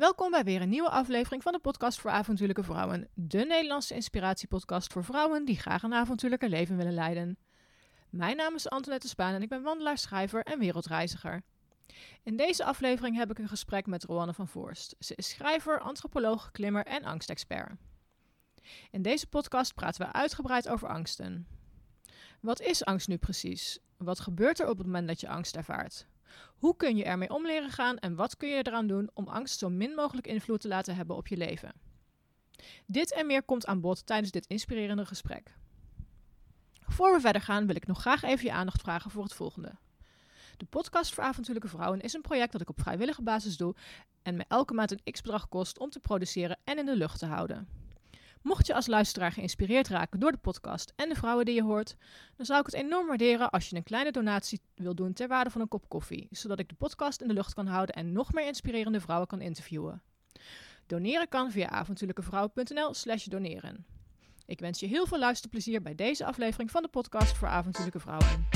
Welkom bij weer een nieuwe aflevering van de podcast voor avontuurlijke vrouwen. De Nederlandse inspiratiepodcast voor vrouwen die graag een avontuurlijke leven willen leiden. Mijn naam is Antoinette Spaan en ik ben wandelaar, schrijver en wereldreiziger. In deze aflevering heb ik een gesprek met Roanne van Voorst. Ze is schrijver, antropoloog, klimmer en angstexpert. In deze podcast praten we uitgebreid over angsten. Wat is angst nu precies? Wat gebeurt er op het moment dat je angst ervaart? Hoe kun je ermee om leren gaan en wat kun je eraan doen om angst zo min mogelijk invloed te laten hebben op je leven? Dit en meer komt aan bod tijdens dit inspirerende gesprek. Voor we verder gaan wil ik nog graag even je aandacht vragen voor het volgende. De podcast voor avontuurlijke vrouwen is een project dat ik op vrijwillige basis doe en me elke maand een x-bedrag kost om te produceren en in de lucht te houden. Mocht je als luisteraar geïnspireerd raken door de podcast en de vrouwen die je hoort, dan zou ik het enorm waarderen als je een kleine donatie wil doen ter waarde van een kop koffie, zodat ik de podcast in de lucht kan houden en nog meer inspirerende vrouwen kan interviewen. Doneren kan via avontuurlijkevrouwen.nl/slash doneren. Ik wens je heel veel luisterplezier bij deze aflevering van de podcast voor avontuurlijke vrouwen.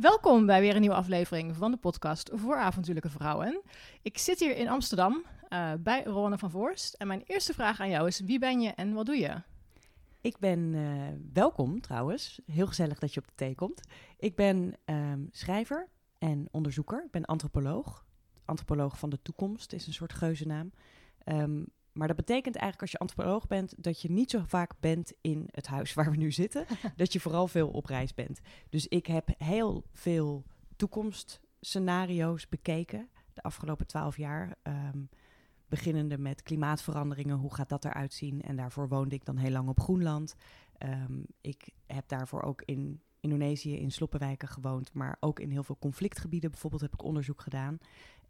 Welkom bij weer een nieuwe aflevering van de podcast voor avontuurlijke vrouwen. Ik zit hier in Amsterdam uh, bij Ronne van Voorst. En mijn eerste vraag aan jou is: wie ben je en wat doe je? Ik ben uh, welkom trouwens. Heel gezellig dat je op de thee komt. Ik ben um, schrijver en onderzoeker. Ik ben antropoloog. Antropoloog van de toekomst is een soort geuzennaam. Um, maar dat betekent eigenlijk als je antropoloog bent, dat je niet zo vaak bent in het huis waar we nu zitten. dat je vooral veel op reis bent. Dus ik heb heel veel toekomstscenario's bekeken de afgelopen twaalf jaar. Um, beginnende met klimaatveranderingen, hoe gaat dat eruit zien? En daarvoor woonde ik dan heel lang op Groenland. Um, ik heb daarvoor ook in Indonesië in sloppenwijken gewoond, maar ook in heel veel conflictgebieden bijvoorbeeld heb ik onderzoek gedaan.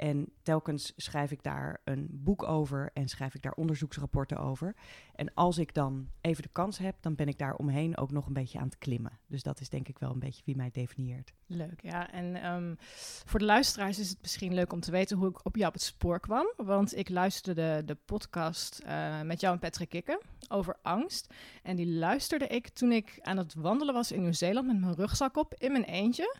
En telkens schrijf ik daar een boek over en schrijf ik daar onderzoeksrapporten over. En als ik dan even de kans heb, dan ben ik daar omheen ook nog een beetje aan het klimmen. Dus dat is denk ik wel een beetje wie mij definieert. Leuk, ja. En um, voor de luisteraars is het misschien leuk om te weten hoe ik op jou op het spoor kwam. Want ik luisterde de podcast uh, met jou en Patrick Kikken over angst. En die luisterde ik toen ik aan het wandelen was in Nieuw-Zeeland met mijn rugzak op in mijn eentje.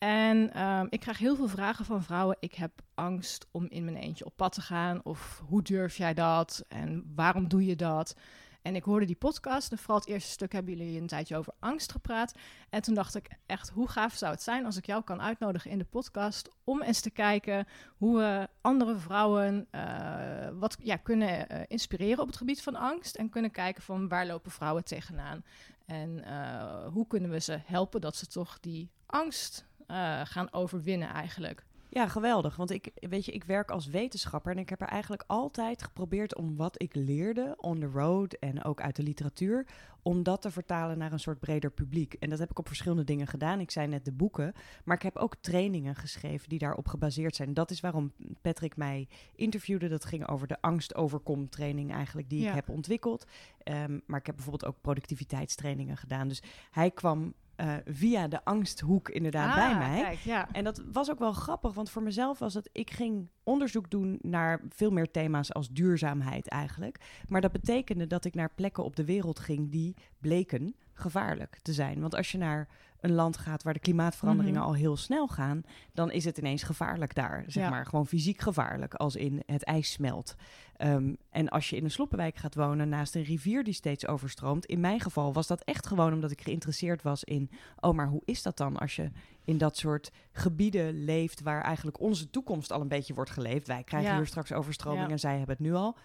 En um, ik krijg heel veel vragen van vrouwen. Ik heb angst om in mijn eentje op pad te gaan. Of hoe durf jij dat? En waarom doe je dat? En ik hoorde die podcast. En vooral het eerste stuk hebben jullie een tijdje over angst gepraat. En toen dacht ik echt, hoe gaaf zou het zijn als ik jou kan uitnodigen in de podcast. Om eens te kijken hoe we andere vrouwen uh, wat ja, kunnen uh, inspireren op het gebied van angst. En kunnen kijken van waar lopen vrouwen tegenaan. En uh, hoe kunnen we ze helpen dat ze toch die angst uh, gaan overwinnen eigenlijk. Ja, geweldig. Want ik, weet je, ik werk als wetenschapper en ik heb er eigenlijk altijd geprobeerd om wat ik leerde on the road en ook uit de literatuur, om dat te vertalen naar een soort breder publiek. En dat heb ik op verschillende dingen gedaan. Ik zei net de boeken, maar ik heb ook trainingen geschreven die daarop gebaseerd zijn. Dat is waarom Patrick mij interviewde. Dat ging over de angst overkom training eigenlijk die ja. ik heb ontwikkeld. Um, maar ik heb bijvoorbeeld ook productiviteitstrainingen gedaan. Dus hij kwam uh, via de angsthoek inderdaad ah, bij mij. Kijk, ja. En dat was ook wel grappig, want voor mezelf was het... Ik ging onderzoek doen naar veel meer thema's als duurzaamheid eigenlijk. Maar dat betekende dat ik naar plekken op de wereld ging die bleken gevaarlijk te zijn. Want als je naar een land gaat waar de klimaatveranderingen mm -hmm. al heel snel gaan, dan is het ineens gevaarlijk daar. Zeg ja. maar gewoon fysiek gevaarlijk, als in het ijs smelt. Um, en als je in een sloppenwijk gaat wonen naast een rivier die steeds overstroomt, in mijn geval was dat echt gewoon omdat ik geïnteresseerd was in, oh, maar hoe is dat dan als je in dat soort gebieden leeft waar eigenlijk onze toekomst al een beetje wordt geleefd? Wij krijgen ja. hier straks overstroming ja. en zij hebben het nu al.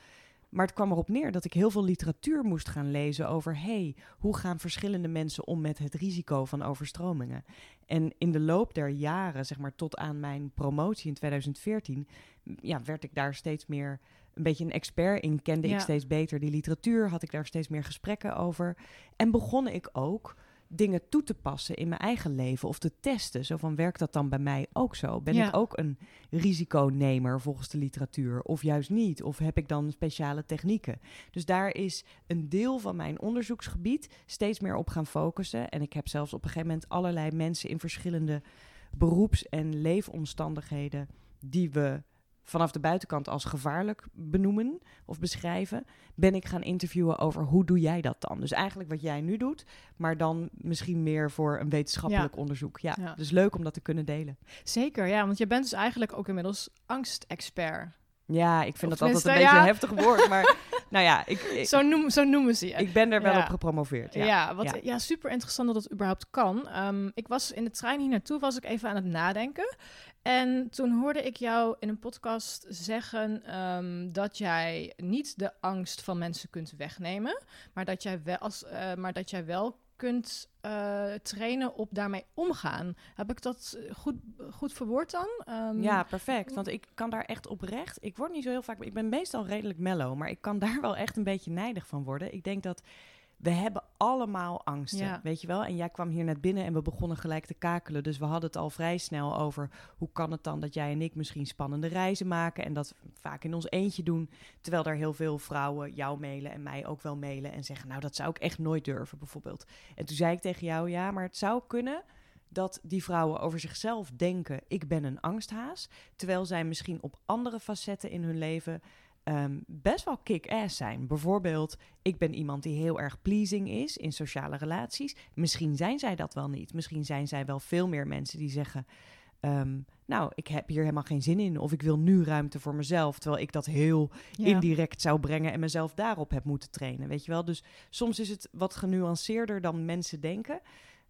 Maar het kwam erop neer dat ik heel veel literatuur moest gaan lezen over... hey, hoe gaan verschillende mensen om met het risico van overstromingen? En in de loop der jaren, zeg maar tot aan mijn promotie in 2014... Ja, werd ik daar steeds meer een beetje een expert in. Kende ja. ik steeds beter die literatuur, had ik daar steeds meer gesprekken over. En begon ik ook dingen toe te passen in mijn eigen leven of te testen. Zo van, werkt dat dan bij mij ook zo? Ben ja. ik ook een risiconemer volgens de literatuur? Of juist niet? Of heb ik dan speciale technieken? Dus daar is een deel van mijn onderzoeksgebied steeds meer op gaan focussen. En ik heb zelfs op een gegeven moment allerlei mensen in verschillende beroeps- en leefomstandigheden die we vanaf de buitenkant als gevaarlijk benoemen of beschrijven, ben ik gaan interviewen over hoe doe jij dat dan? Dus eigenlijk wat jij nu doet, maar dan misschien meer voor een wetenschappelijk onderzoek. Ja, Ja. dus leuk om dat te kunnen delen. Zeker, ja, want je bent dus eigenlijk ook inmiddels angstexpert. Ja, ik vind Of dat altijd een beetje ja. een heftig woord, maar nou ja, ik, ik, Zo, noem, zo noemen ze je. ik ben er wel Ja. op gepromoveerd. Ja, Ja. wat, Ja. super interessant dat het überhaupt kan. Ehm, ik was in de trein hier naartoe, was ik even aan het nadenken. En toen hoorde ik jou in een podcast zeggen ehm, dat jij niet de angst van mensen kunt wegnemen, maar dat jij wel, als, eh, maar dat jij wel kunt eh, trainen op daarmee omgaan. Heb ik dat goed, goed verwoord dan? Ehm, Ja, perfect. Want ik kan daar echt oprecht. Ik word niet zo heel vaak. Ik ben meestal redelijk mellow, maar ik kan daar wel echt een beetje nijdig van worden. Ik denk dat we hebben allemaal angsten, Ja. weet je wel. En jij kwam hier net binnen en we begonnen gelijk te kakelen. Dus we hadden het al vrij snel over hoe kan het dan dat jij en ik misschien spannende reizen maken en dat vaak in ons eentje doen, terwijl er heel veel vrouwen jou mailen en mij ook wel mailen en zeggen, nou dat zou ik echt nooit durven, bijvoorbeeld. En toen zei ik tegen jou, ja, maar het zou kunnen dat die vrouwen over zichzelf denken: ik ben een angsthaas, terwijl zij misschien op andere facetten in hun leven ehm, best wel kick-ass zijn. Bijvoorbeeld, ik ben iemand die heel erg pleasing is in sociale relaties. Misschien zijn zij dat wel niet. Misschien zijn zij wel veel meer mensen die zeggen. ehm, nou, ik heb hier helemaal geen zin in. Of ik wil nu ruimte voor mezelf. Terwijl ik dat heel ja. indirect zou brengen en mezelf daarop heb moeten trainen. Weet je wel? Dus soms is het wat genuanceerder dan mensen denken.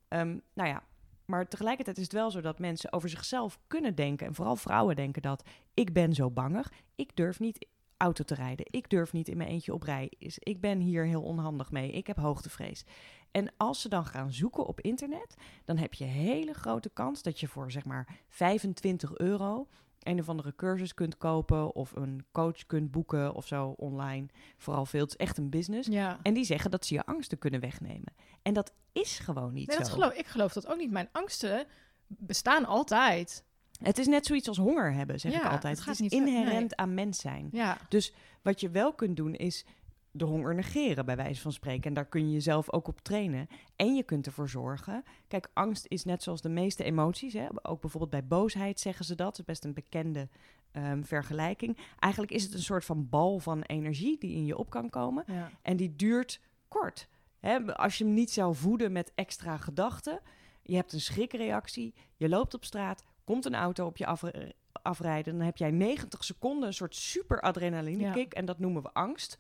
Ehm, nou ja, maar tegelijkertijd is het wel zo dat mensen over zichzelf kunnen denken. En vooral vrouwen denken dat ik ben zo bangig. Ik durf niet auto te rijden. Ik durf niet in mijn eentje op rij. Is- Ik ben hier heel onhandig mee. Ik heb hoogtevrees. En als ze dan gaan zoeken op internet, dan heb je hele grote kans dat je voor zeg maar 25 euro een of andere cursus kunt kopen of een coach kunt boeken of zo online. Vooral veel, het is echt een business. Ja. En die zeggen dat ze je angsten kunnen wegnemen. En dat is gewoon niet Nee, zo. dat geloof, ik geloof dat ook niet. Mijn angsten bestaan altijd. Het is net zoiets als honger hebben, zeg Ja, ik altijd. het Het, is niet inherent aan mens zijn. Ja, Wat je wel kunt doen is de honger negeren, bij wijze van spreken. En daar kun je jezelf ook op trainen. En je kunt ervoor zorgen. Kijk, angst is net zoals de meeste emoties. Hè? Ook bijvoorbeeld bij boosheid zeggen ze dat. Dat is best een bekende ehm, vergelijking. Eigenlijk is het een soort van bal van energie die in je op kan komen. ja. En die duurt kort. Hè? Als je hem niet zou voeden met extra gedachten. Je hebt een schrikreactie. Je loopt op straat. Komt een auto op je af, afrijden. Dan heb jij 90 seconden een soort super adrenaline kick. En dat noemen we angst.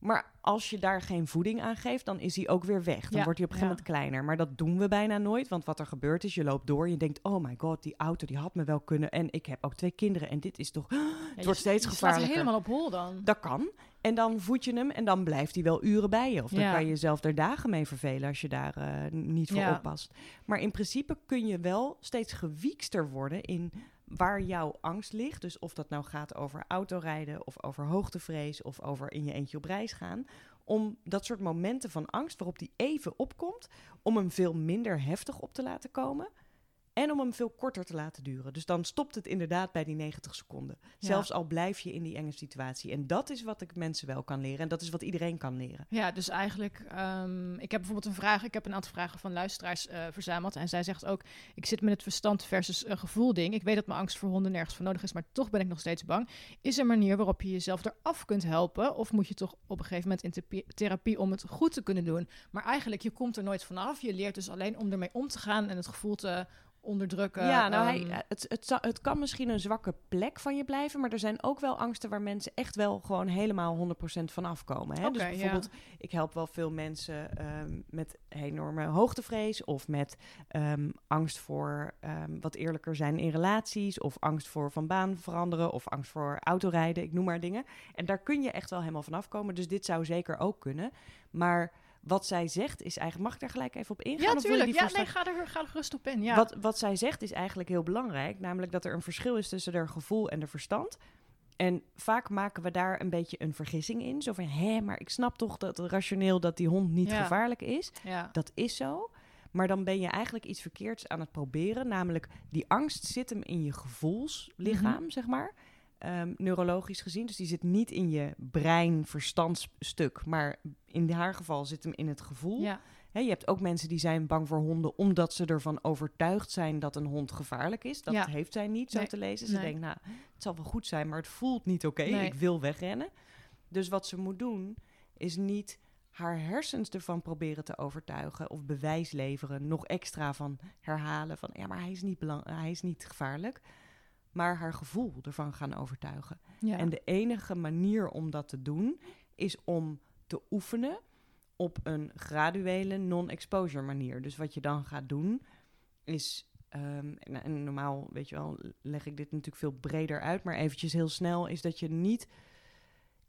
Maar als je daar geen voeding aan geeft, dan is hij ook weer weg. Dan Ja, wordt hij op een gegeven ja. moment kleiner. Maar dat doen we bijna nooit. Want wat er gebeurt is, je loopt door. Je denkt, oh my god, die auto die had me wel kunnen. En ik heb ook twee kinderen. En dit is toch... het wordt steeds Je gevaarlijker. helemaal op hol dan. Dat kan. En dan voed je hem en dan blijft hij wel uren bij je. Of dan kan je jezelf er dagen mee vervelen als je daar eh, niet voor oppast. Maar in principe kun je wel steeds gewiekster worden in waar jouw angst ligt. Dus of dat nou gaat over autorijden of over hoogtevrees of over in je eentje op reis gaan. Om dat soort momenten van angst waarop die even opkomt, om hem veel minder heftig op te laten komen. En om hem veel korter te laten duren. Dus dan stopt het inderdaad bij die 90 seconden. Ja. Zelfs al blijf je in die enge situatie. En dat is wat ik mensen wel kan leren. En dat is wat iedereen kan leren. Ja, dus eigenlijk, ehm, ik heb bijvoorbeeld een vraag. Ik heb een aantal vragen van luisteraars eh, verzameld. En zij zegt ook: Ik zit met het verstand versus een gevoel ding. Ik weet dat mijn angst voor honden nergens voor nodig is, maar toch ben ik nog steeds bang. Is er een manier waarop je jezelf eraf kunt helpen? Of moet je toch op een gegeven moment in therapie om het goed te kunnen doen? Maar eigenlijk, je komt er nooit vanaf. Je leert dus alleen om ermee om te gaan en het gevoel te onderdrukken. ja, nou, Ehm, hij, het, het, zou- het kan misschien een zwakke plek van je blijven. Maar er zijn ook wel angsten waar mensen echt wel gewoon helemaal 100% van afkomen. Hè? dus ja. bijvoorbeeld, ik help wel veel mensen ehm, met enorme hoogtevrees. Of met ehm, angst voor ehm, wat eerlijker zijn in relaties. Of angst voor van baan veranderen. Of angst voor autorijden. Ik noem maar dingen. En daar kun je echt wel helemaal van afkomen. Dus dit zou zeker ook kunnen. Maar wat zij zegt is eigenlijk... Mag ik daar gelijk even op ingaan? ja, of wil je tuurlijk. die Ja, nee, ga er, ga er gerust op in. Ja. wat, wat zij zegt is eigenlijk heel belangrijk. Namelijk dat er een verschil is tussen haar gevoel en de verstand. En vaak maken we daar een beetje een vergissing in. Zo van, hé, maar ik snap toch dat rationeel dat die hond niet Ja. gevaarlijk is. ja. Dat is zo. Maar dan ben je eigenlijk iets verkeerds aan het proberen. Namelijk, die angst zit hem in je gevoelslichaam, Mhm. zeg maar. Ehm, neurologisch gezien. Dus die zit niet in je brein-verstandsstuk, maar in haar geval zit hem in het gevoel. Ja. Je hebt ook mensen die zijn bang voor honden omdat ze ervan overtuigd zijn dat een hond gevaarlijk is. Dat Ja. heeft zij niet zo Nee, te lezen. Ze nee. denkt, nou, het zal wel goed zijn, maar het voelt niet oké. Nee. Ik wil wegrennen. Dus wat ze moet doen, is niet haar hersens ervan proberen te overtuigen of bewijs leveren, nog extra van herhalen van ja, maar hij is niet, belang hij is niet gevaarlijk, maar haar gevoel ervan gaan overtuigen. Ja. En de enige manier om dat te doen is om te oefenen op een graduele non-exposure manier. Dus wat je dan gaat doen is, ehm, en, en normaal weet je wel, leg ik dit natuurlijk veel breder uit, maar eventjes heel snel is dat je niet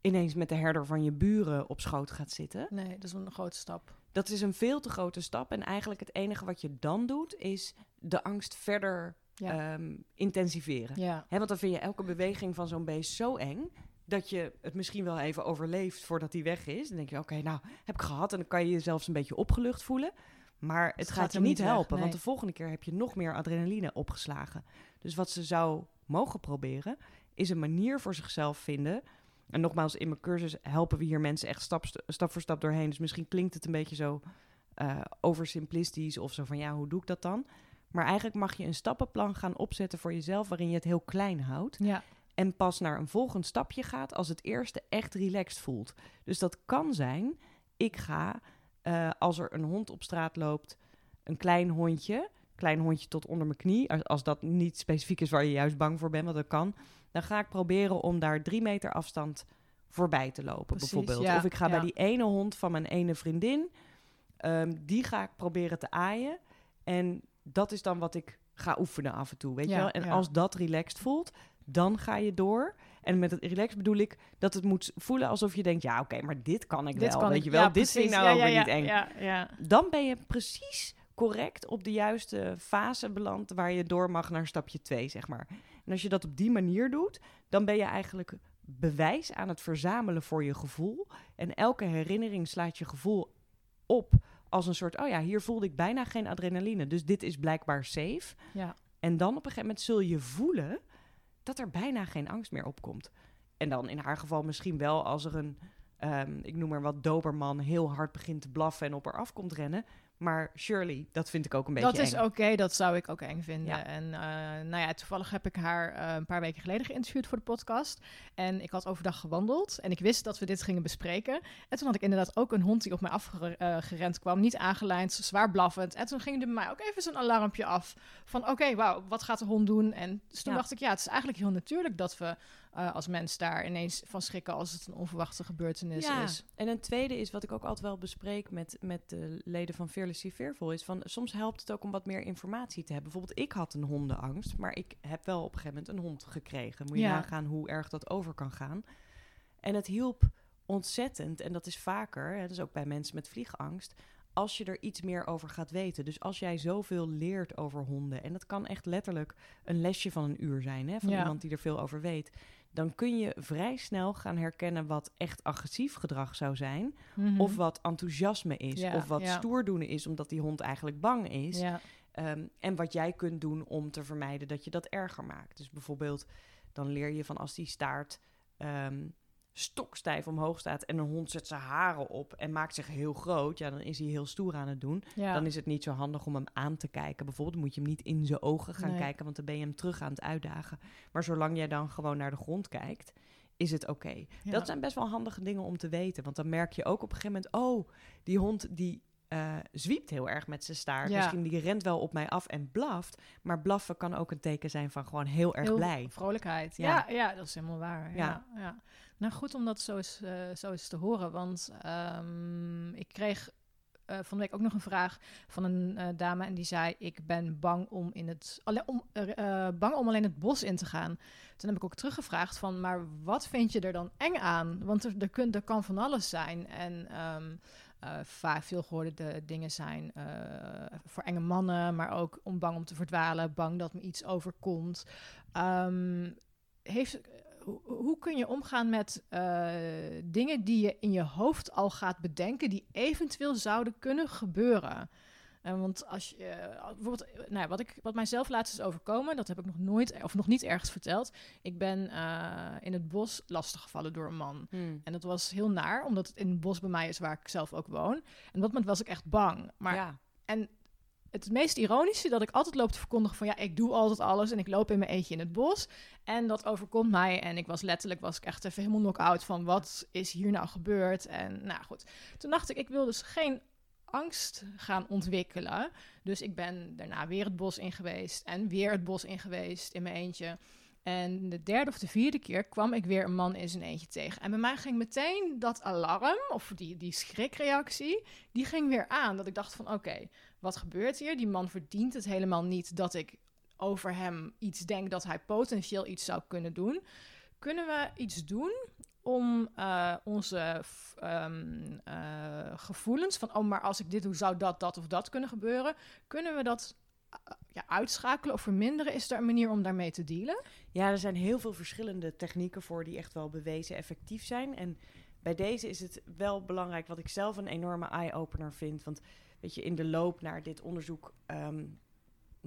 ineens met de herder van je buren op schoot gaat zitten. Nee, dat is een grote stap. Dat is een veel te grote stap. En eigenlijk het enige wat je dan doet, is de angst verder Ja. ehm, intensiveren. Ja. Want dan vind je elke beweging van zo'n beest zo eng. Dat je het misschien wel even overleeft voordat hij weg is. Dan denk je, oké, nou, heb ik gehad. En dan kan je je zelfs een beetje opgelucht voelen. Maar het Het gaat, gaat je niet weg, helpen. Want de volgende keer heb je nog meer adrenaline opgeslagen. Dus wat ze zou mogen proberen, is een manier voor zichzelf vinden. En nogmaals, in mijn cursus helpen we hier mensen echt stap, stap voor stap doorheen. Dus misschien klinkt het een beetje zo eh, oversimplistisch of zo van ja, hoe doe ik dat dan? Maar eigenlijk mag je een stappenplan gaan opzetten voor jezelf waarin je het heel klein houdt. Ja. En pas naar een volgend stapje gaat als het eerste echt relaxed voelt. Dus dat kan zijn, ik ga eh, als er een hond op straat loopt, een klein hondje, klein hondje tot onder mijn knie, als, als dat niet specifiek is waar je juist bang voor bent, want dat kan, dan ga ik proberen om daar drie meter afstand voorbij te lopen, Precies, bijvoorbeeld. ja, of ik ga bij die ene hond van mijn ene vriendin, ehm, die ga ik proberen te aaien. En dat is dan wat ik ga oefenen af en toe, weet je wel? En als dat relaxed voelt, dan ga je door. En met het relaxed bedoel ik dat het moet voelen alsof je denkt... ja, oké, maar dit kan ik wel, weet ik- je wel? ja, dit vind ik nou Ja, ook ja, weer niet eng. Ja, ja. Dan ben je precies correct op de juiste fase beland... waar je door mag naar stapje 2, zeg maar. En als je dat op die manier doet, dan ben je eigenlijk bewijs aan het verzamelen voor je gevoel. En elke herinnering slaat je gevoel op als een soort... oh ja, hier voelde ik bijna geen adrenaline, dus dit is blijkbaar safe. Ja. En dan op een gegeven moment zul je voelen dat er bijna geen angst meer opkomt. En dan in haar geval misschien wel als er een, ehm, ik noem maar wat, doberman heel hard begint te blaffen en op haar af komt rennen. Maar Shirley, dat vind ik ook een beetje Dat is oké, dat zou ik ook eng vinden. Ja. En eh, nou ja, toevallig heb ik haar eh, een paar weken geleden geïnterviewd voor de podcast. En ik had overdag gewandeld en ik wist dat we dit gingen bespreken. En toen had ik inderdaad ook een hond die op mij afgerend kwam, niet aangelijnd, zwaar blaffend. En toen ging er bij mij ook even zo'n alarmpje af van oké, wauw, wat gaat de hond doen? En dus toen Ja. dacht ik, ja, het is eigenlijk heel natuurlijk dat we eh, als mens daar ineens van schrikken als het een onverwachte gebeurtenis ja. is. En een tweede is wat ik ook altijd wel bespreek met, met de leden van Fearlessly Fearful, is van soms helpt het ook om wat meer informatie te hebben. Bijvoorbeeld, ik had een hondenangst, maar ik heb wel op een gegeven moment een hond gekregen. Moet je Ja. nagaan hoe erg dat over kan gaan. En het hielp ontzettend, en dat is vaker, hè, dus ook bij mensen met vliegangst, als je er iets meer over gaat weten. Dus als jij zoveel leert over honden, en dat kan echt letterlijk een lesje van een uur zijn, hè, van Ja. iemand die er veel over weet, dan kun je vrij snel gaan herkennen wat echt agressief gedrag zou zijn, Mhm. of wat enthousiasme is, Ja, of wat ja. stoerdoenen is omdat die hond eigenlijk bang is. Ja. Ehm, en wat jij kunt doen om te vermijden dat je dat erger maakt. Dus bijvoorbeeld, dan leer je van als die staart ehm, stokstijf omhoog staat en een hond zet zijn haren op en maakt zich heel groot, ja, dan is hij heel stoer aan het doen. Ja. Dan is het niet zo handig om hem aan te kijken. Bijvoorbeeld moet je hem niet in zijn ogen gaan Nee. kijken, want dan ben je hem terug aan het uitdagen. Maar zolang jij dan gewoon naar de grond kijkt, is het oké. Ja. Dat zijn best wel handige dingen om te weten. Want dan merk je ook op een gegeven moment... oh, die hond die eh, zwiept heel erg met zijn staart. Ja. Misschien die rent wel op mij af en blaft. Maar blaffen kan ook een teken zijn van gewoon heel erg Heel blij. Vrolijkheid. Ja. Ja. Ja, dat is helemaal waar. Ja. Ja. Ja, Nou, goed om dat zo eens, eh, zo eens te horen. Want ehm, ik kreeg eh, van de week ook nog een vraag van een dame. En die zei: Ik ben bang om, in het, alle, om, eh, bang om alleen het bos in te gaan. Toen heb ik ook teruggevraagd: van, Maar wat vind je er dan eng aan? Want er, er, kun, er kan van alles zijn. En. ehm, eh, vaak veel gehoorde de dingen zijn eh, voor enge mannen, maar ook om bang om te verdwalen, bang dat me iets overkomt. Ehm, heeft, hoe kun je omgaan met eh, dingen die je in je hoofd al gaat bedenken, die eventueel zouden kunnen gebeuren? En want als je, eh, bijvoorbeeld, eh, nou, ja, wat, ik, wat mijzelf laatst is overkomen, dat heb ik nog nooit of nog niet ergens verteld. Ik ben eh, in het bos lastiggevallen door een man. Hmm. En dat was heel naar, omdat het in het bos bij mij is waar ik zelf ook woon. En op dat moment was ik echt bang. Maar ja. en het meest ironische dat ik altijd loop te verkondigen van ja, ik doe altijd alles en ik loop in mijn eentje in het bos. En dat overkomt mij en ik was letterlijk, was ik echt even helemaal knock-out van wat is hier nou gebeurd. En nou goed, toen dacht ik, ik wil dus geen angst gaan ontwikkelen. Dus ik ben daarna weer het bos in geweest en weer het bos in geweest in mijn eentje. En de derde of de vierde keer kwam ik weer een man in zijn eentje tegen. En bij mij ging meteen dat alarm, of die, die schrikreactie, die ging weer aan. Dat ik dacht van, oké, wat gebeurt hier? Die man verdient het helemaal niet dat ik over hem iets denk dat hij potentieel iets zou kunnen doen. Kunnen we iets doen om uh, onze um, uh, gevoelens van, oh, maar als ik dit doe, zou dat, dat of dat kunnen gebeuren? Kunnen we dat uh, ja, uitschakelen of verminderen? Is er een manier om daarmee te dealen? Ja, er zijn heel veel verschillende technieken voor die echt wel bewezen effectief zijn. En bij deze is het wel belangrijk, wat ik zelf een enorme eye-opener vind. Want weet je, in de loop naar dit onderzoek um,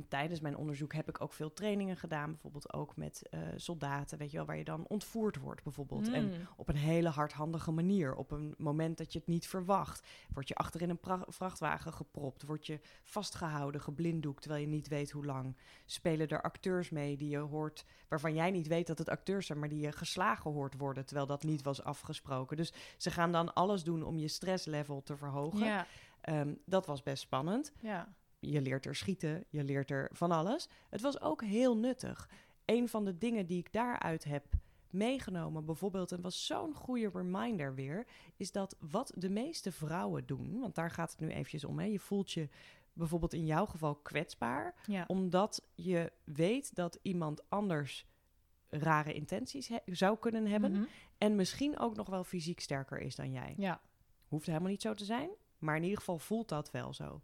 tijdens mijn onderzoek heb ik ook veel trainingen gedaan. Bijvoorbeeld ook met uh, soldaten, weet je wel, waar je dan ontvoerd wordt bijvoorbeeld. Mm. En op een hele hardhandige manier. Op een moment dat je het niet verwacht. Word je achter in een vrachtwagen gepropt. Word je vastgehouden, geblinddoekt, terwijl je niet weet hoe lang. Spelen er acteurs mee die je hoort, waarvan jij niet weet dat het acteurs zijn, maar die je geslagen hoort worden, terwijl dat niet was afgesproken. Dus ze gaan dan alles doen om je stresslevel te verhogen. Ja. Um, dat was best spannend. Ja je leert er schieten, je leert er van alles. Het was ook heel nuttig. Een van de dingen die ik daaruit heb meegenomen, bijvoorbeeld, en was zo'n goede reminder weer, is dat wat de meeste vrouwen doen, want daar gaat het nu eventjes om. Hè. Je voelt je bijvoorbeeld in jouw geval kwetsbaar, ja. omdat je weet dat iemand anders rare intenties zou kunnen hebben mm -hmm. en misschien ook nog wel fysiek sterker is dan jij. Ja. Hoeft helemaal niet zo te zijn, maar in ieder geval voelt dat wel zo.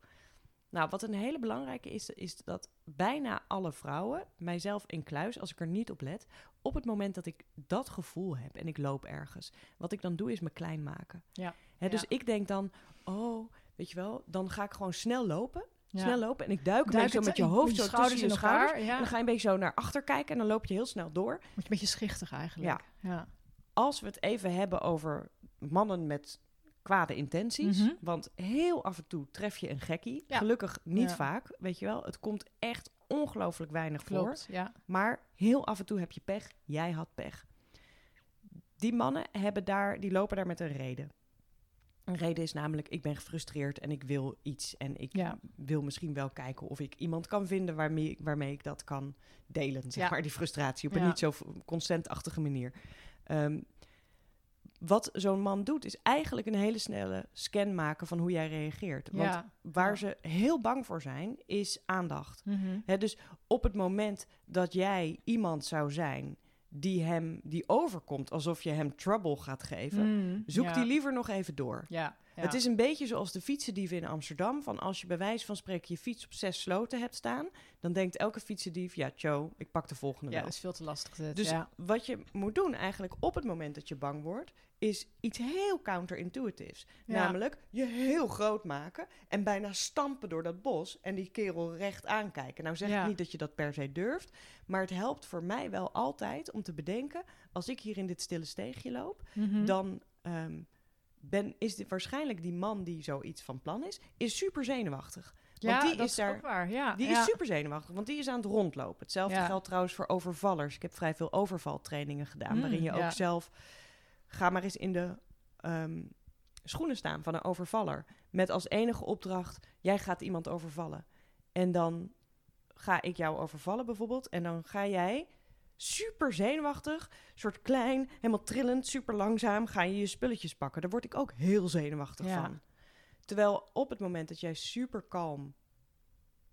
Nou, wat een hele belangrijke is, is dat bijna alle vrouwen, mijzelf in kluis, als ik er niet op let, op het moment dat ik dat gevoel heb en ik loop ergens, wat ik dan doe is me klein maken. Ja. Hè, dus Ja. ik denk dan, oh, weet je wel, dan ga ik gewoon snel lopen. Ja. Snel lopen en ik duik een Duik beetje zo met je hoofd zo schouders tussen je elkaar, schouders. ja. En dan ga je een beetje zo naar achter kijken en dan loop je heel snel door. Word je een beetje schichtig eigenlijk. Ja. Als we het even hebben over mannen met kwade intenties. Mhm. Want heel af en toe tref je een gekkie. Ja. Gelukkig niet Ja. vaak, weet je wel. Het komt echt ongelooflijk weinig voor. Klopt. Ja. Maar heel af en toe heb je pech. Jij had pech. Die mannen hebben daar, die lopen daar met een reden. Een reden is namelijk, ik ben gefrustreerd en ik wil iets. En ik Ja. wil misschien wel kijken of ik iemand kan vinden waarmee, waarmee ik dat kan delen. Zeg Ja. maar, die frustratie op een niet zo consentachtige manier. Ehm, wat zo'n man doet, is eigenlijk een hele snelle scan maken van hoe jij reageert. Want ja. waar ze heel bang voor zijn, is aandacht. Mhm. Dus op het moment dat jij iemand zou zijn die hem die overkomt alsof je hem trouble gaat geven, Mm, zoek ja. die liever nog even door. Ja. Ja. Het is een beetje zoals de fietsendieven in Amsterdam. Van als je bij wijze van spreken je fiets op zes sloten hebt staan, dan denkt elke fietsendief, ja, Joe, ik pak de volgende ja, wel. dat is veel te lastig. Dit. Dus ja. wat je moet doen eigenlijk op het moment dat je bang wordt, is iets heel counterintuitives. Ja. Namelijk je heel groot maken en bijna stampen door dat bos en die kerel recht aankijken. Nou zeg ik niet dat je dat per se durft, maar het helpt voor mij wel altijd om te bedenken, als ik hier in dit stille steegje loop, Mhm. dan ehm, ben, is dit waarschijnlijk die man die zoiets van plan is, is super zenuwachtig. ja, want die dat is daar- ook waar. Ja. Die ja. is super zenuwachtig, want die is aan het rondlopen. Hetzelfde Ja. geldt trouwens voor overvallers. Ik heb vrij veel overvaltrainingen gedaan, Mm, waarin je ook zelf... Ga maar eens in de ehm, schoenen staan van een overvaller. Met als enige opdracht, jij gaat iemand overvallen. En dan ga ik jou overvallen bijvoorbeeld. En dan ga jij super zenuwachtig, soort klein, helemaal trillend, super langzaam... ga je je spulletjes pakken. Daar word ik ook heel zenuwachtig Ja. van. Terwijl op het moment dat jij super kalm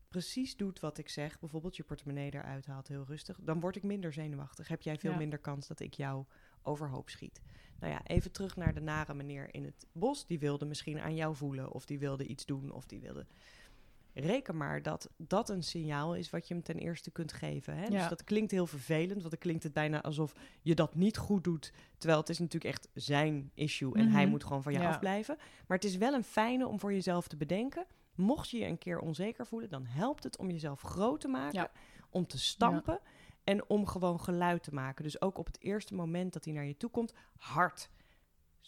precies doet wat ik zeg, bijvoorbeeld je portemonnee eruit haalt heel rustig, dan word ik minder zenuwachtig. Heb jij veel Ja. minder kans dat ik jou overhoop schiet. Nou ja, even terug naar de nare meneer in het bos. Die wilde misschien aan jou voelen, of die wilde iets doen, of die wilde. Reken maar dat dat een signaal is wat je hem ten eerste kunt geven. Hè? Dus dat klinkt heel vervelend, want dan klinkt het bijna alsof je dat niet goed doet. Terwijl het is natuurlijk echt zijn issue en hij Mhm. moet gewoon van je Ja. afblijven. Maar het is wel een fijne om voor jezelf te bedenken. mocht je je een keer onzeker voelen, dan helpt het om jezelf groot te maken, Ja. om te stampen en om gewoon geluid te maken. Dus ook op het eerste moment dat hij naar je toe komt, hard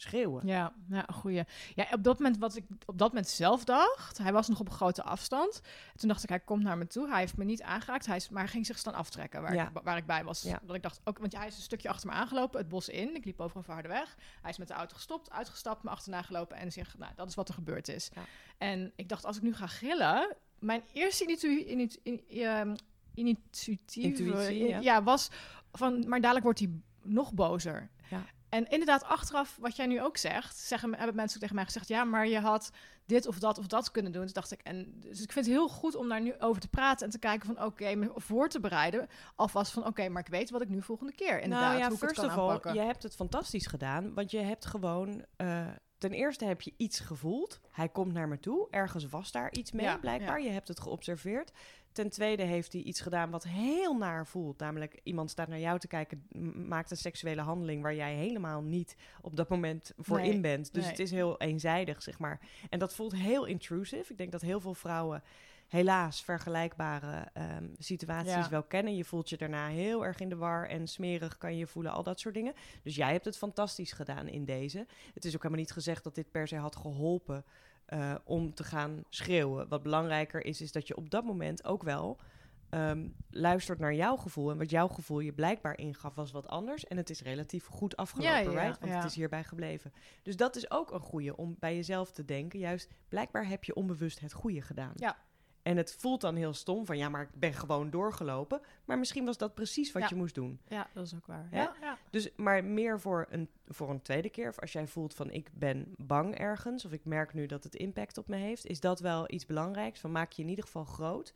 schreeuwen. Ja, ja, goeie. Ja, op dat moment wat ik op dat moment zelf dacht, hij was nog op een grote afstand. Toen dacht ik, hij komt naar me toe. Hij heeft me niet aangeraakt, hij is, maar hij ging zich staan aftrekken waar, Ja. ik, waar ik bij was. Ja. Dat ik dacht, ook, want hij is een stukje achter me aangelopen, het bos in. Ik liep over een verharde weg. Hij is met de auto gestopt, uitgestapt, me achterna gelopen en zegt, nou, dat is wat er gebeurd is. Ja. En ik dacht, als ik nu ga gillen, mijn eerste initu- initu- in, ehm, intuïtieve Intuïtie, ja. ja, was van, maar dadelijk wordt hij nog bozer. Ja. En inderdaad, achteraf, wat jij nu ook zegt, zeggen, hebben mensen ook tegen mij gezegd: ja, maar je had dit of dat of dat kunnen doen. Dus dacht ik, en dus ik vind het heel goed om daar nu over te praten en te kijken van, oké, me voor te bereiden, alvast van, oké, maar ik weet wat ik nu volgende keer inderdaad nou ja, hoe ik het kan of all, je hebt het fantastisch gedaan, want je hebt gewoon... eh, ten eerste heb je iets gevoeld. Hij komt naar me toe. Ergens was daar iets mee, Ja, blijkbaar. Je hebt het geobserveerd. Ten tweede heeft hij iets gedaan wat heel naar voelt. Namelijk, iemand staat naar jou te kijken, maakt een seksuele handeling... waar jij helemaal niet op dat moment voor Nee, in bent. Dus nee. het is heel eenzijdig, zeg maar. En dat voelt heel intrusive. Ik denk dat heel veel vrouwen helaas vergelijkbare ehm, situaties Ja. wel kennen. Je voelt je daarna heel erg in de war en smerig kan je voelen, al dat soort dingen. Dus jij hebt het fantastisch gedaan in deze. Het is ook helemaal niet gezegd dat dit per se had geholpen eh, om te gaan schreeuwen. Wat belangrijker is, is dat je op dat moment ook wel ehm, luistert naar jouw gevoel. En wat jouw gevoel je blijkbaar ingaf was wat anders. En het is relatief goed afgelopen, Ja, ja, right? Want ja. het is hierbij gebleven. Dus dat is ook een goede om bij jezelf te denken. Juist, blijkbaar heb je onbewust het goede gedaan. Ja. En het voelt dan heel stom van ja, maar ik ben gewoon doorgelopen. Maar misschien was dat precies wat Ja. je moest doen. Ja, dat is ook waar. Ja, ja. Dus, maar meer voor een, voor een tweede keer. Of als jij voelt van ik ben bang ergens. Of ik merk nu dat het impact op me heeft. Is dat wel iets belangrijks. Van maak je in ieder geval groot.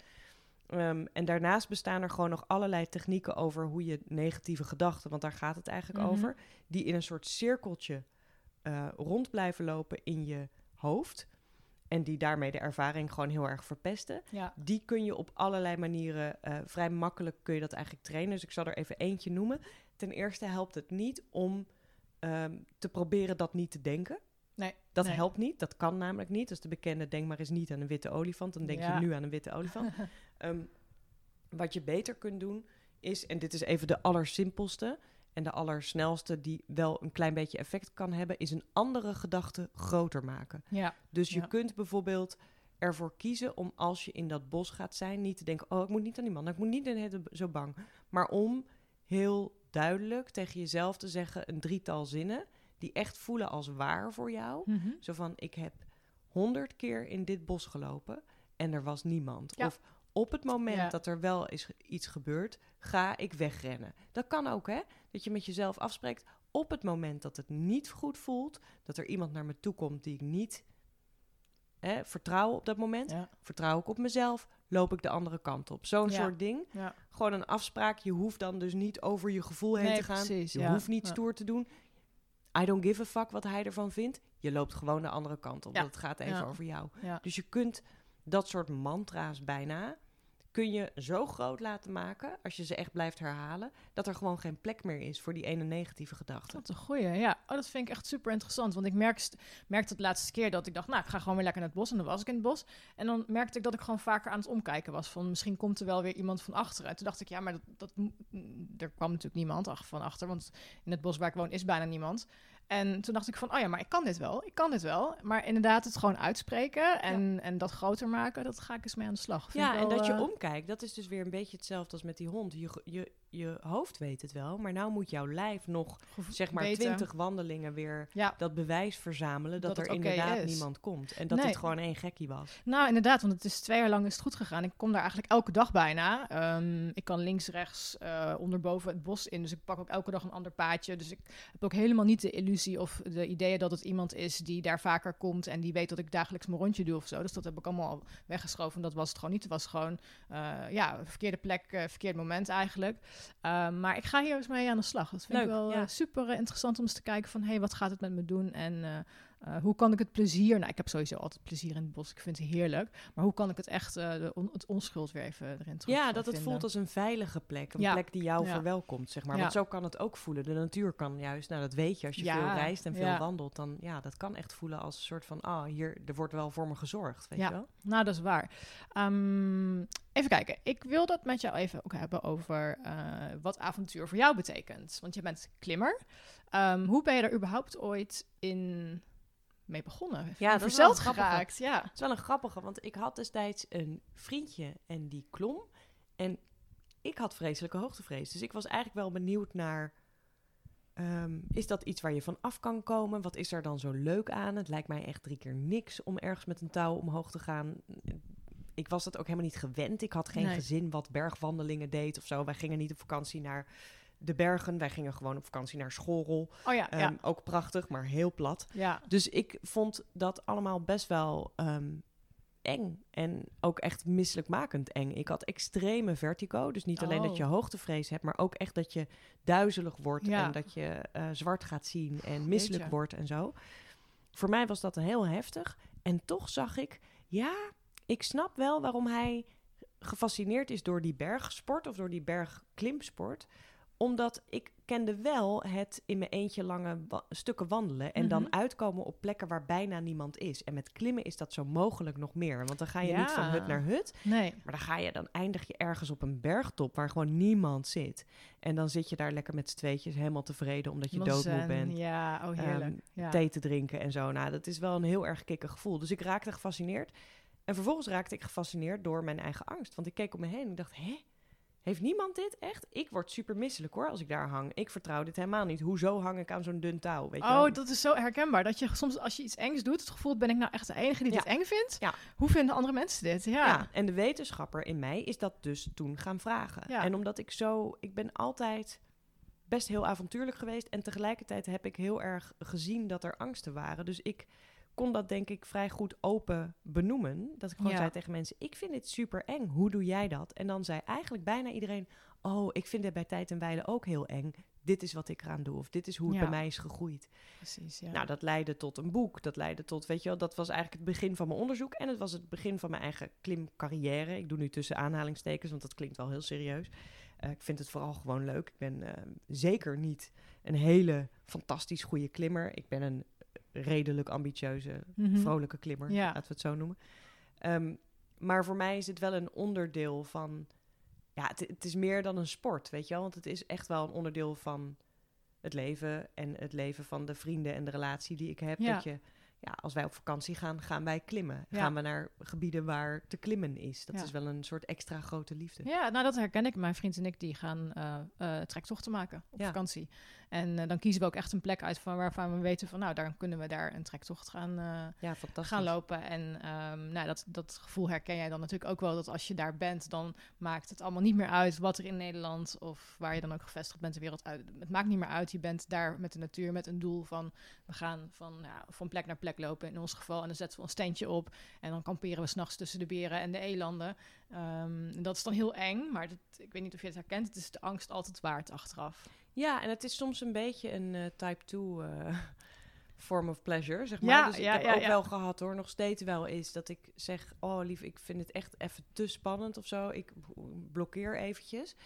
Ehm, en daarnaast bestaan er gewoon nog allerlei technieken over hoe je negatieve gedachten, want daar gaat het eigenlijk Mhm. over, die in een soort cirkeltje eh, rond blijven lopen in je hoofd. En die daarmee de ervaring gewoon heel erg verpesten ja. die kun je op allerlei manieren eh, vrij makkelijk kun je dat eigenlijk trainen. Dus ik zal er even eentje noemen. Ten eerste helpt het niet om ehm, te proberen dat niet te denken. Nee, Dat nee. helpt niet. Dat kan namelijk niet. Is de bekende denk maar eens niet aan een witte olifant. Dan denk Ja. je nu aan een witte olifant. Ehm, wat je beter kunt doen is, en dit is even de allersimpelste en de allersnelste die wel een klein beetje effect kan hebben, is een andere gedachte groter maken. Ja, Dus je Ja. kunt bijvoorbeeld ervoor kiezen om als je in dat bos gaat zijn, niet te denken: oh, ik moet niet aan die man, ik moet niet in zo bang. Maar om heel duidelijk tegen jezelf te zeggen een drietal zinnen die echt voelen als waar voor jou. Mhm. Zo van: ik heb honderd keer in dit bos gelopen en er was niemand. Ja. Of op het moment Ja. dat er wel is iets gebeurd, ga ik wegrennen. Dat kan ook, hè? Dat je met jezelf afspreekt. Op het moment dat het niet goed voelt, dat er iemand naar me toe komt die ik niet hè, vertrouw op dat moment, ja. vertrouw ik op mezelf, loop ik de andere kant op. Zo'n Ja. soort ding. Gewoon een afspraak. Je hoeft dan dus niet over je gevoel heen Nee, te gaan. precies, je hoeft niet stoer te doen. I don't give a fuck wat hij ervan vindt. Je loopt gewoon de andere kant op. Dat gaat even over jou. Dus je kunt dat soort mantra's bijna kun je zo groot laten maken, als je ze echt blijft herhalen, dat er gewoon geen plek meer is voor die ene negatieve gedachte. Wat een goeie, ja. Oh, dat vind ik echt super interessant. Want ik merk, merkte de laatste keer dat ik dacht, nou, ik ga gewoon weer lekker naar het bos. En dan was ik in het bos. En dan merkte ik dat ik gewoon vaker aan het omkijken was. Van misschien komt er wel weer iemand van achteren. En toen dacht ik, ja, maar dat, dat, er kwam natuurlijk niemand van achter. Want in het bos waar ik woon is bijna niemand. En toen dacht ik van, oh ja, maar ik kan dit wel. Ik kan dit wel. Maar inderdaad, het gewoon uitspreken en, en dat groter maken, dat ga ik eens mee aan de slag. Vind Ja, ik en wel, dat je eh, omkijkt, dat is dus weer een beetje hetzelfde als met die hond. Je, je, je hoofd weet het wel, maar nou moet jouw lijf nog, zeg maar, weten. twintig wandelingen weer Ja, dat bewijs verzamelen dat, Dat er inderdaad is. niemand komt. En dat Nee. het gewoon één gekkie was. Nou, inderdaad, want het is twee jaar lang is het goed gegaan. Ik kom daar eigenlijk elke dag bijna. Ehm, ik kan links, rechts, eh onderboven het bos in. Dus ik pak ook elke dag een ander paadje. Dus ik heb ook helemaal niet de illusie of de ideeën dat het iemand is die daar vaker komt en die weet dat ik dagelijks mijn rondje doe of zo. Dus dat heb ik allemaal al weggeschoven. Dat was het gewoon niet. Het was gewoon, eh, ja, verkeerde plek, eh, verkeerd moment eigenlijk. Ehm, maar ik ga hier eens mee aan de slag. Dat vind ik wel ja. eh, super eh, interessant om eens te kijken van, hé, hey, wat gaat het met me doen? En eh, hoe kan ik het plezier... Nou, ik heb sowieso altijd plezier in het bos. Ik vind het heerlijk. Maar hoe kan ik het echt, eh, de on- het onschuld weer even erin terug Ja, dat het vinden? voelt als een veilige plek. Een Ja. plek die jou Ja. verwelkomt, zeg maar. Want zo kan het ook voelen. De natuur kan juist, nou dat weet je, als je veel reist en veel wandelt, dan ja, dat kan echt voelen als een soort van, ah, hier, er wordt wel voor me gezorgd, weet Ja. je wel? Nou, dat is waar. Ehm, even kijken. Ik wil dat met jou even ook hebben over eh, wat avontuur voor jou betekent. Want je bent klimmer. Ehm, hoe ben je er überhaupt ooit in mee begonnen? Ja, dat is wel geraakt. Ja. Het is wel een grappige, want ik had destijds een vriendje en die klom. En ik had vreselijke hoogtevrees. Dus ik was eigenlijk wel benieuwd naar... ehm, is dat iets waar je van af kan komen? Wat is er dan zo leuk aan? Het lijkt mij echt drie keer niks om ergens met een touw omhoog te gaan. Ik was dat ook helemaal niet gewend. Ik had geen Nee. gezin wat bergwandelingen deed of zo. Wij gingen niet op vakantie naar de bergen. Wij gingen gewoon op vakantie naar Schorrel. Oh ja, Ehm, ja. Ook prachtig, maar heel plat. ja. Dus ik vond dat allemaal best wel ehm, eng. En ook echt misselijkmakend eng. Ik had extreme vertigo. Dus niet alleen dat Oh. je hoogtevrees hebt, maar ook echt dat je duizelig wordt. Ja. En dat je eh, zwart gaat zien en misselijk Jeetje. wordt en zo. Voor mij was dat heel heftig. En toch zag ik, ja, ik snap wel waarom hij gefascineerd is door die bergsport of door die bergklimsport omdat ik kende wel het in mijn eentje lange wa- stukken wandelen en Mhm. dan uitkomen op plekken waar bijna niemand is. En met klimmen is dat zo mogelijk nog meer, want dan ga je Ja. niet van hut naar hut, Nee. maar dan ga je dan eindig je ergens op een bergtop waar gewoon niemand zit. En dan zit je daar lekker met z'n tweetjes helemaal tevreden omdat je doodmoe bent. Ja, oh heerlijk. Ehm, ja. Thee te drinken en zo. Nou, dat is wel een heel erg kikker gevoel. Dus ik raakte gefascineerd. En vervolgens raakte ik gefascineerd door mijn eigen angst. Want ik keek om me heen en ik dacht, hè? Heeft niemand dit echt? Ik word super misselijk hoor als ik daar hang. Ik vertrouw dit helemaal niet. Hoezo hang ik aan zo'n dun touw? Weet je wel? Oh, dat is zo herkenbaar. Dat je soms als je iets engs doet, het gevoel ben ik nou echt de enige die Ja. dit eng vindt? Ja. Hoe vinden andere mensen dit? Ja. Ja. en de wetenschapper in mij is dat dus toen gaan vragen. En omdat ik zo, ik ben altijd best heel avontuurlijk geweest en tegelijkertijd heb ik heel erg gezien dat er angsten waren. Dus ik kon dat denk ik vrij goed open benoemen. Dat ik gewoon Ja. zei tegen mensen, ik vind dit super eng. Hoe doe jij dat? En dan zei eigenlijk bijna iedereen, oh, ik vind het bij tijd en wijle ook heel eng. Dit is wat ik eraan doe of dit is hoe het Ja. bij mij is gegroeid. Precies, ja. Nou, dat leidde tot een boek. Dat leidde tot, weet je wel, dat was eigenlijk het begin van mijn onderzoek. En het was het begin van mijn eigen klimcarrière. Ik doe nu tussen aanhalingstekens, want dat klinkt wel heel serieus. Eh, ik vind het vooral gewoon leuk. Ik ben eh, zeker niet een hele fantastisch goede klimmer. Ik ben een redelijk ambitieuze, Mhm. vrolijke klimmer, Ja. laten we het zo noemen. Ehm, maar voor mij is het wel een onderdeel van... Ja, het, het is meer dan een sport, weet je wel. Want het is echt wel een onderdeel van het leven... en het leven van de vrienden en de relatie die ik heb. Ja. Dat je, ja, als wij op vakantie gaan, gaan wij klimmen. Ja. Gaan we naar gebieden waar te klimmen is. Dat Ja. is wel een soort extra grote liefde. Ja, nou dat herken ik. Mijn vriend en ik die gaan eh, eh, trektochten maken op Ja. vakantie. En eh, dan kiezen we ook echt een plek uit van waarvan we weten van nou, daar kunnen we daar een trektocht gaan, gaan lopen. En ehm, nou, dat, dat gevoel herken jij dan natuurlijk ook wel. Dat als je daar bent, dan maakt het allemaal niet meer uit wat er in Nederland of waar je dan ook gevestigd bent de wereld uit. Het maakt niet meer uit. Je bent daar met de natuur met een doel van we gaan van, ja, van plek naar plek lopen in ons geval. En dan zetten we ons tentje op en dan kamperen we s'nachts tussen de beren en de elanden. Ehm, dat is dan heel eng, maar dat, ik weet niet of je het herkent. Het is de angst altijd waard achteraf. Ja, en het is soms een beetje een eh, type 2 eh, form of pleasure, zeg maar. Ja, dus ik ja, heb ja, ook wel gehad hoor, nog steeds wel is dat ik zeg, oh lief, ik vind het echt even te spannend of zo. Ik blokkeer eventjes.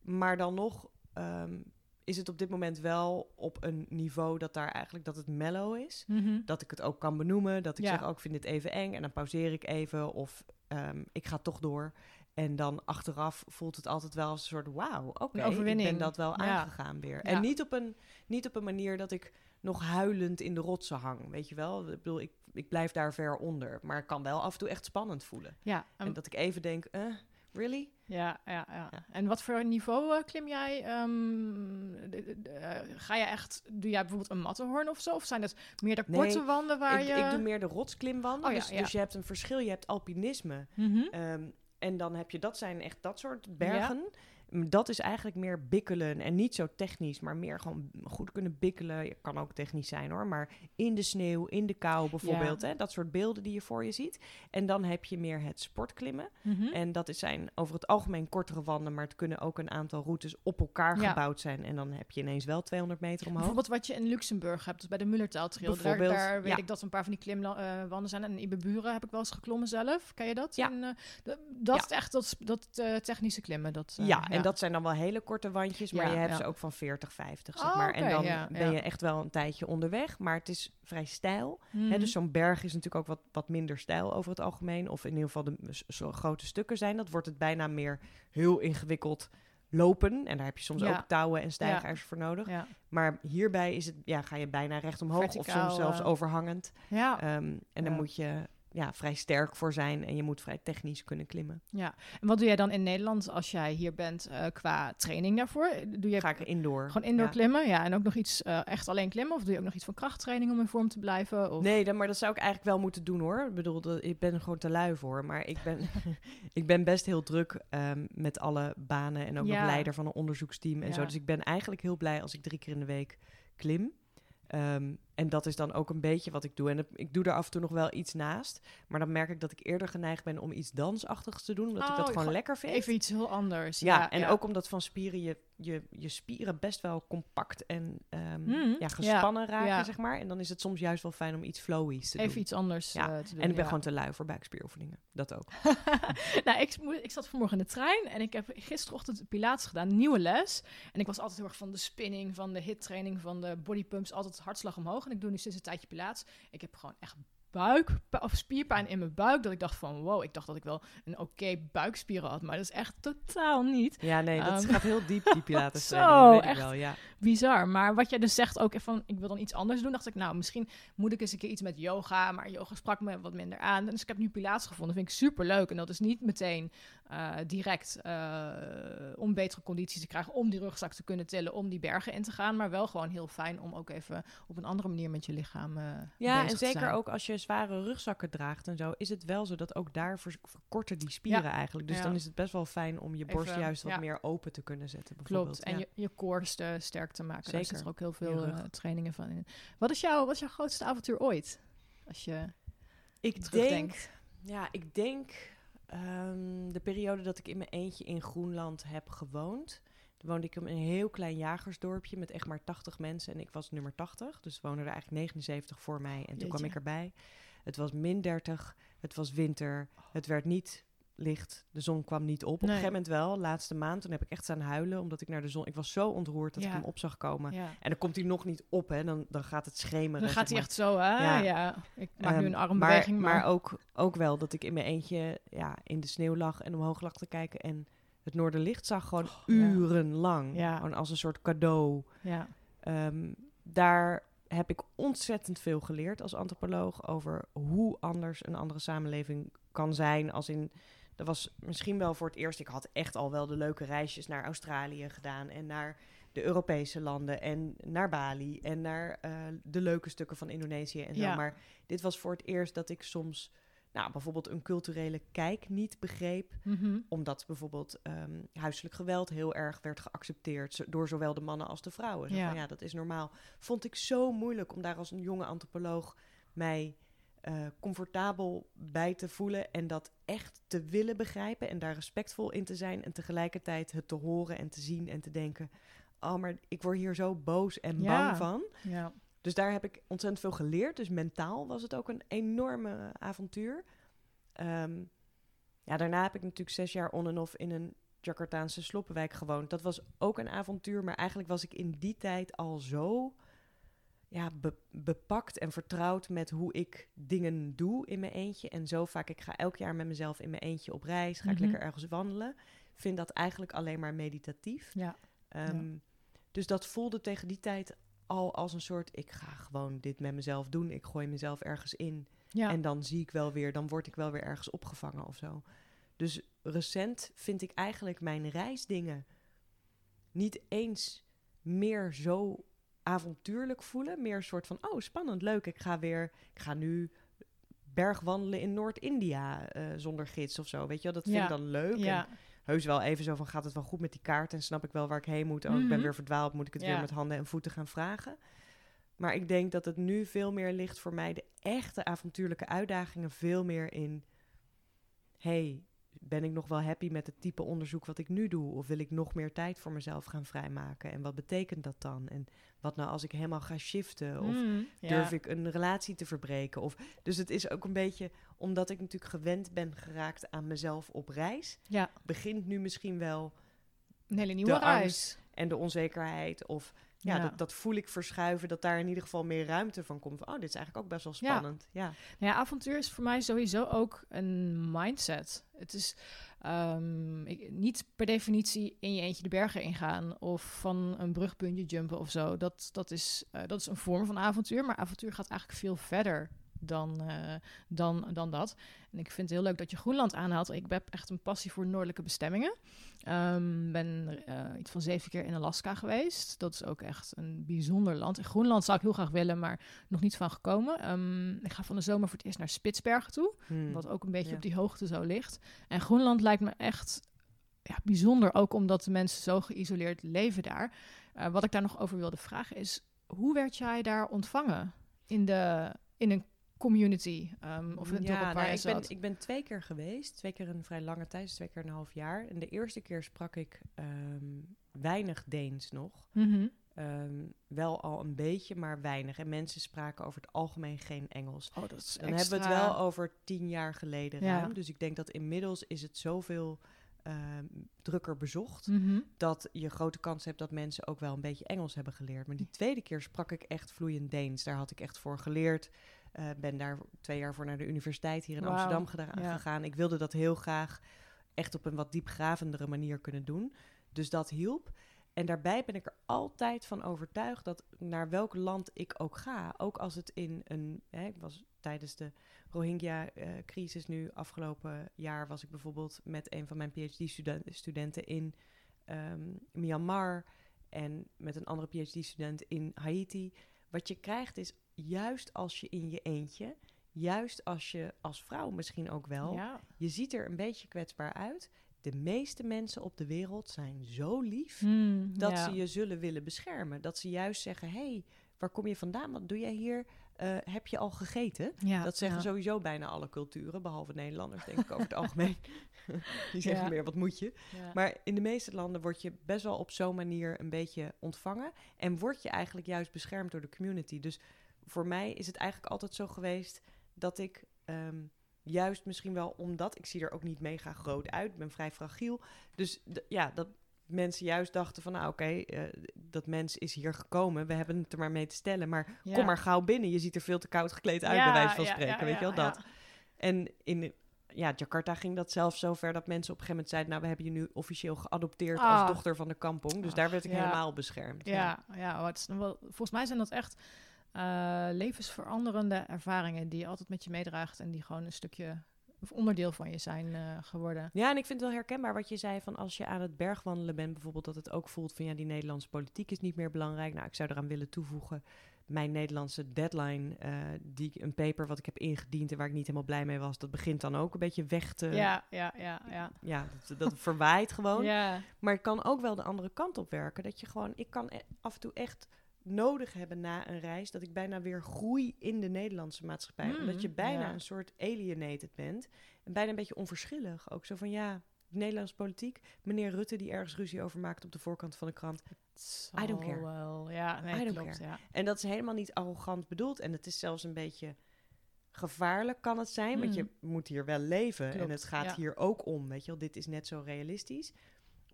Maar dan nog ehm, is het op dit moment wel op een niveau dat daar eigenlijk dat het mellow is. Dat ik het ook kan benoemen. Dat ik Ja. zeg, oh, ik vind dit even eng. En dan pauzeer ik even. Of ehm, ik ga toch door. En dan achteraf voelt het altijd wel als een soort wauw, oké, ik overwinning. ben dat wel Ja. aangegaan weer. Ja. En niet op, een, niet op een manier dat ik nog huilend in de rotsen hang, weet je wel. Ik bedoel, ik, ik blijf daar ver onder. Maar ik kan wel af en toe echt spannend voelen. Ja, en- En dat ik even denk, eh, really? Ja, ja, ja, Ja. En wat voor niveau eh, klim jij? Ehm, de- de- de- eh, ga je echt, doe jij bijvoorbeeld een Matterhorn of zo? Of zijn dat meer de Nee, korte wanden waar ik, je... ik doe meer de rotsklimwanden. Oh dus, dus je hebt een verschil. Je hebt alpinisme. Mhm. Ehm, en dan heb je, dat zijn echt dat soort bergen. Dat is eigenlijk meer bikkelen en niet zo technisch, maar meer gewoon goed kunnen bikkelen. Je kan ook technisch zijn hoor, maar in de sneeuw, in de kou bijvoorbeeld. Hè? Dat soort beelden die je voor je ziet. En dan heb je meer het sportklimmen. Mhm. En dat is zijn over het algemeen kortere wanden, maar het kunnen ook een aantal routes op elkaar Ja. gebouwd zijn. En dan heb je ineens wel 200 meter omhoog. Bijvoorbeeld wat je in Luxemburg hebt, dus bij de Mullertaaltrail. Daar, Bijvoorbeeld, daar weet ja. ik dat een paar van die klimwanden zijn. En in Iberburen heb ik wel eens geklommen zelf. Ken je dat? Ja. En, eh, dat is echt dat, dat eh, technische klimmen. Dat, eh, ja, en dat zijn dan wel hele korte wandjes, maar je hebt ze ook van 40, 50, zeg Oh, maar. En dan ben je echt wel een tijdje onderweg, maar het is vrij stijl. Hè, dus zo'n berg is natuurlijk ook wat, wat minder stijl over het algemeen. Of in ieder geval de zo grote stukken zijn. Dat wordt het bijna meer heel ingewikkeld lopen. En daar heb je soms Ja. ook touwen en stijgers voor nodig. ja. Maar hierbij is het, ja, ga je bijna recht omhoog of soms zelfs eh. overhangend. Ja. Ehm, en dan moet je ja, vrij sterk voor zijn en je moet vrij technisch kunnen klimmen. ja. En wat doe jij dan in Nederland als jij hier bent eh, qua training daarvoor? Doe je Ga ik indoor. gewoon indoor ja. klimmen? Ja, en ook nog iets eh, echt alleen klimmen? Of doe je ook nog iets van krachttraining om in vorm te blijven? Of... Nee, dan, maar dat zou ik eigenlijk wel moeten doen hoor. Ik bedoel, dat- ik ben er gewoon te lui voor. Maar ik ben, ik ben best heel druk ehm, met alle banen en ook Ja. nog leider van een onderzoeksteam en zo. Dus ik ben eigenlijk heel blij als ik drie keer in de week klim. Ehm, en dat is dan ook een beetje wat ik doe. En ik doe er af en toe nog wel iets naast. Maar dan merk ik dat ik eerder geneigd ben om iets dansachtigs te doen. Omdat ik Oh, dat gewoon gewoon lekker vind. Even iets heel anders. Ja, en ook omdat van spieren je, je, je spieren best wel compact en ehm, Mhm, ja, gespannen raken, zeg maar. En dan is het soms juist wel fijn om iets flowy's te Even doen. iets anders Ja, eh, te doen. en ik ben gewoon te lui voor buikspieroefeningen. Dat ook. nou, ik, ik zat vanmorgen in de trein en ik heb gisterochtend Pilates gedaan, nieuwe les. En ik was altijd heel erg van de spinning, van de hit-training, van de bodypumps, altijd hartslag omhoog. En ik doe nu sinds een tijdje Pilates. Ik heb gewoon echt buik of spierpijn in mijn buik, dat ik dacht van wow, ik dacht dat ik wel een oké buikspieren had, maar dat is echt totaal niet. Ja, nee, dat Ehm, gaat heel diep, die pilates Zo, weet echt. wel, ja. Bizar. Maar wat jij dus zegt ook van, ik wil dan iets anders doen, dacht ik, nou, misschien moet ik eens een keer iets met yoga, maar yoga sprak me wat minder aan. Dus ik heb nu Pilates gevonden, vind ik super leuk. En dat is niet meteen eh, direct eh, om betere condities te krijgen, om die rugzak te kunnen tillen, om die bergen in te gaan, maar wel gewoon heel fijn om ook even op een andere manier met je lichaam eh Ja, bezig en te zeker zijn. ook als je zware rugzakken draagt en zo, is het wel zo dat ook daar verkorten die spieren Ja. eigenlijk. Dus Ja. dan is het best wel fijn om je borst Even, juist wat ja. meer open te kunnen zetten, bijvoorbeeld. Klopt, en je, je st- sterk te maken. Daar Zeker. zitten er ook heel veel trainingen van in. Wat is, jouw, wat is jouw grootste avontuur ooit? Als je Ik denk, ja, ik denk ehm, de periode dat ik in mijn eentje in Groenland heb gewoond. Woonde ik in een heel klein jagersdorpje met echt maar 80 mensen en ik was nummer 80. Dus woonden er eigenlijk 79 voor mij en toen kwam ik erbij. Het was min 30, het was winter, het werd niet licht, de zon kwam niet op. Op een gegeven moment wel, laatste maand, toen heb ik echt staan huilen omdat ik naar de zon... Ik was zo ontroerd dat Ja. ik hem op zag komen. Ja. En dan komt hij nog niet op, hè. Dan, dan gaat het schemeren. Dan gaat hij echt zo, hè? Ja. Ja. Ik maak nu Ehm, een armbeweging, maar... maar, ook, ook wel dat ik in mijn eentje ja, in de sneeuw lag en omhoog lag te kijken en het noorderlicht zag gewoon Oh, urenlang. Ja. Gewoon als een soort cadeau. ja. Ehm, daar heb ik ontzettend veel geleerd als antropoloog over hoe anders een andere samenleving kan zijn. Als in, dat was misschien wel voor het eerst. Ik had echt al wel de leuke reisjes naar Australië gedaan en naar de Europese landen en naar Bali en naar eh, de leuke stukken van Indonesië en zo. Ja. Maar dit was voor het eerst dat ik soms, nou, bijvoorbeeld een culturele kijk niet begreep Mhm. omdat bijvoorbeeld ehm, huiselijk geweld heel erg werd geaccepteerd door zowel de mannen als de vrouwen. Zo Ja. van, ja, dat is normaal. Vond ik zo moeilijk om daar als een jonge antropoloog mij eh, comfortabel bij te voelen en dat echt te willen begrijpen en daar respectvol in te zijn en tegelijkertijd het te horen en te zien en te denken. Oh, maar ik word hier zo boos en Ja. bang van. Ja. Dus daar heb ik ontzettend veel geleerd. Dus mentaal was het ook een enorme avontuur. Ehm, ja, daarna heb ik natuurlijk zes jaar on en off in een Jakartaanse sloppenwijk gewoond. Dat was ook een avontuur, maar eigenlijk was ik in die tijd al zo ja, be- bepakt en vertrouwd met hoe ik dingen doe in mijn eentje. En zo vaak, ik ga elk jaar met mezelf in mijn eentje op reis, ga ik Mhm. lekker ergens wandelen. Vind dat eigenlijk alleen maar meditatief. Ja. Ehm, Dus dat voelde tegen die tijd al als een soort... ik ga gewoon dit met mezelf doen. Ik gooi mezelf ergens in. Ja. En dan zie ik wel weer... dan word ik wel weer ergens opgevangen of zo. Dus recent vind ik eigenlijk mijn reisdingen... niet eens meer zo avontuurlijk voelen. Meer een soort van, oh, spannend, leuk. Ik ga weer... ik ga nu bergwandelen in Noord-India eh, zonder gids of zo. Weet je wel, dat vind Ja. ik dan leuk. En ja. heus wel even zo van, gaat het wel goed met die kaart? En snap ik wel waar ik heen moet? Oh, ik ben Mhm. weer verdwaald, moet ik het Ja. weer met handen en voeten gaan vragen? Maar ik denk dat het nu veel meer ligt voor mij de echte avontuurlijke uitdagingen veel meer in... hey, ben ik nog wel happy met het type onderzoek wat ik nu doe? Of wil ik nog meer tijd voor mezelf gaan vrijmaken? En wat betekent dat dan? En wat nou als ik helemaal ga shiften? Of Mm, ja. durf ik een relatie te verbreken? Of, dus het is ook een beetje, omdat ik natuurlijk gewend ben geraakt aan mezelf op reis... Ja, begint nu misschien wel een hele nieuwe reis. en de onzekerheid... of ja, Ja. Dat, dat voel ik verschuiven, dat daar in ieder geval meer ruimte van komt. Oh, dit is eigenlijk ook best wel Ja. spannend. Ja. Nou ja, avontuur is voor mij sowieso ook een mindset. Het is ehm, ik, niet per definitie in je eentje de bergen ingaan of van een brugpuntje jumpen of zo. Dat, dat, is, eh, dat is een vorm van avontuur, maar avontuur gaat eigenlijk veel verder dan, eh, dan, dan dat. En ik vind het heel leuk dat je Groenland aanhaalt. Ik heb echt een passie voor noordelijke bestemmingen. Ik ben eh, iets van zeven keer in Alaska geweest. Dat is ook echt een bijzonder land. In Groenland zou ik heel graag willen, maar nog niet van gekomen. Ehm, ik ga van de zomer voor het eerst naar Spitsbergen toe. Hmm. Wat ook een beetje Ja. op die hoogte zo ligt. En Groenland lijkt me echt ja, bijzonder. Ook omdat de mensen zo geïsoleerd leven daar. Eh, wat ik daar nog over wilde vragen is... Hoe werd jij daar ontvangen? In, de, in een community? ehm, of in het dorp waar nou, je ik, ben, ik ben twee keer geweest. Twee keer een vrij lange tijd, dus twee keer een half jaar. En de eerste keer sprak ik ehm, weinig Deens nog. Mhm. Ehm, wel al een beetje, maar weinig. En mensen spraken over het algemeen geen Engels. Oh, dat is Dan hebben we het wel over tien jaar geleden Ja. ruim. Dus ik denk dat inmiddels is het zoveel ehm, drukker bezocht... Mhm. dat je grote kans hebt dat mensen ook wel een beetje Engels hebben geleerd. Maar die tweede keer sprak ik echt vloeiend Deens. Daar had ik echt voor geleerd. Eh, ben daar twee jaar voor naar de universiteit hier in Amsterdam ja. gegaan. Ik wilde dat heel graag echt op een wat diepgravendere manier kunnen doen. Dus dat hielp. En daarbij ben ik er altijd van overtuigd dat naar welk land ik ook ga, ook als het in een. Hè, ik was tijdens de Rohingya-crisis nu afgelopen jaar was ik bijvoorbeeld met een van mijn PhD-studenten in ehm, Myanmar en met een andere PhD-student in Haiti. Wat je krijgt is juist als je in je eentje, juist als je als vrouw misschien ook wel, Ja. je ziet er een beetje kwetsbaar uit. De meeste mensen op de wereld zijn zo lief Hmm, dat ja. ze je zullen willen beschermen. Dat ze juist zeggen: hé, hey, waar kom je vandaan? Wat doe jij hier? Eh, heb je al gegeten? Ja, dat zeggen ja. sowieso bijna alle culturen, behalve Nederlanders, denk ik over het algemeen. Die zeggen Ja. meer: wat moet je? Maar in de meeste landen word je best wel op zo'n manier een beetje ontvangen. En word je eigenlijk juist beschermd door de community. Dus voor mij is het eigenlijk altijd zo geweest dat ik ehm, juist misschien wel omdat ik zie er ook niet mega groot uit, ik ben vrij fragiel. Dus ja, dat mensen juist dachten van nou oké, eh, dat mens is hier gekomen, we hebben het er maar mee te stellen, maar Ja. kom maar gauw binnen, je ziet er veel te koud gekleed uit bij wijze van ja, spreken, weet je wel dat. En in ja, Jakarta ging dat zelfs zo ver dat mensen op een gegeven moment zeiden... nou, we hebben je nu officieel geadopteerd Ah. als dochter van de kampong. Dus daar Ach, werd ik helemaal beschermd. Ja, ja het is nog wel, volgens mij zijn dat echt eh, levensveranderende ervaringen die je altijd met je meedraagt en die gewoon een stukje of onderdeel van je zijn eh, geworden. Ja, en ik vind het wel herkenbaar wat je zei van als je aan het bergwandelen bent, bijvoorbeeld dat het ook voelt van ja, die Nederlandse politiek is niet meer belangrijk. Nou, ik zou eraan willen toevoegen, mijn Nederlandse deadline, eh, die een paper wat ik heb ingediend en waar ik niet helemaal blij mee was, dat begint dan ook een beetje weg te. ja, ja, ja, ja. Ja, dat, dat verwaait gewoon. Ja, Maar het kan ook wel de andere kant op werken. Dat je gewoon, ik kan e- af en toe echt nodig hebben na een reis. Dat ik bijna weer groei in de Nederlandse maatschappij. Mm, omdat je bijna ja. een soort alienated bent. En bijna een beetje onverschillig. Ook zo van ja, de Nederlandse politiek. Meneer Rutte die ergens ruzie over maakt op de voorkant van de krant. I don't care. Wel. Ja, nee, I don't klopt. Ja. En dat is helemaal niet arrogant bedoeld. En het is zelfs een beetje gevaarlijk kan het zijn. Want je moet hier wel leven. Klopt, en het gaat ja. hier ook om. Weet je wel, dit is net zo realistisch.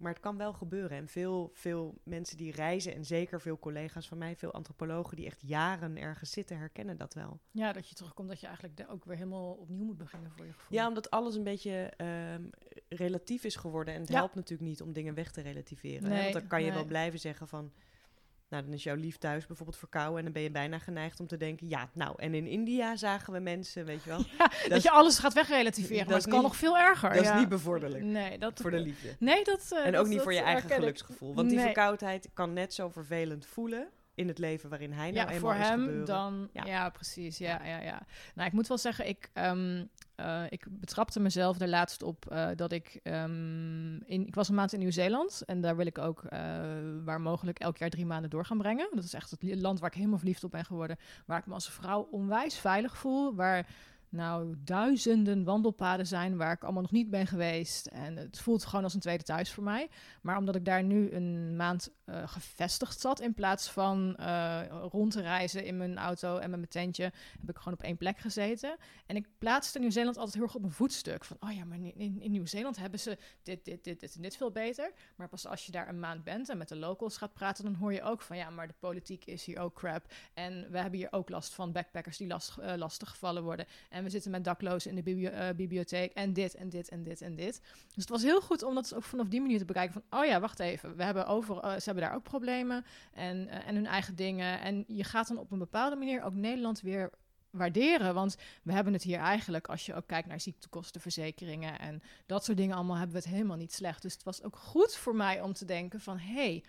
Maar het kan wel gebeuren. En veel, veel mensen die reizen, en zeker veel collega's van mij, veel antropologen die echt jaren ergens zitten, herkennen dat wel. ja, dat je terugkomt dat je eigenlijk ook weer helemaal opnieuw moet beginnen voor je gevoel. Ja, omdat alles een beetje ehm, relatief is geworden. En het Ja. helpt natuurlijk niet om dingen weg te relativeren. hè? Want dan kan je nee. wel blijven zeggen van... Nou, dan is jouw lief thuis bijvoorbeeld verkouden... en dan ben je bijna geneigd om te denken... ja, nou, en in India zagen we mensen, weet je wel... dat, je alles gaat wegrelativeren, dat maar het kan niet- nog veel erger. Dat ja. is niet bevorderlijk Nee, dat voor de liefde. Nee, dat. eh, en dat- ook niet dat voor je eigen geluksgevoel. Want die verkoudheid kan net zo vervelend voelen... in het leven waarin hij nou ja, eenmaal voor is hem gebeuren. dan. Ja. Ja. precies. Ja, ja, ja. Nou, ik moet wel zeggen, ik, ehm, eh, ik betrapte mezelf er laatst op eh, dat ik. ehm, in, ik was een maand in Nieuw-Zeeland en daar wil ik ook eh, waar mogelijk elk jaar drie maanden door gaan brengen. Dat is echt het land waar ik helemaal verliefd op ben geworden. Waar ik me als vrouw onwijs veilig voel. Waar nou duizenden wandelpaden zijn waar ik allemaal nog niet ben geweest. En het voelt gewoon als een tweede thuis voor mij. Maar omdat ik daar nu een maand eh, gevestigd zat, in plaats van eh, rond te reizen in mijn auto en met mijn tentje, heb ik gewoon op één plek gezeten. En ik plaatste Nieuw-Zeeland altijd heel erg op mijn voetstuk. Van, oh ja, maar in, in, in Nieuw-Zeeland hebben ze dit, dit, dit, dit en dit veel beter. Maar pas als je daar een maand bent en met de locals gaat praten, dan hoor je ook van, ja, maar de politiek is hier ook crap. En we hebben hier ook last van backpackers die last, eh, lastig gevallen worden. En we zitten met daklozen in de eh, bibliotheek. En dit en dit en dit en dit. Dus het was heel goed om dat ook vanaf die manier te bekijken. Van, oh ja, wacht even. We hebben over, eh, ze hebben daar ook problemen. En, eh, en hun eigen dingen. En je gaat dan op een bepaalde manier ook Nederland weer waarderen. Want we hebben het hier eigenlijk, als je ook kijkt naar ziektekostenverzekeringen en dat soort dingen allemaal, hebben we het helemaal niet slecht. Dus het was ook goed voor mij om te denken van, hé, hey,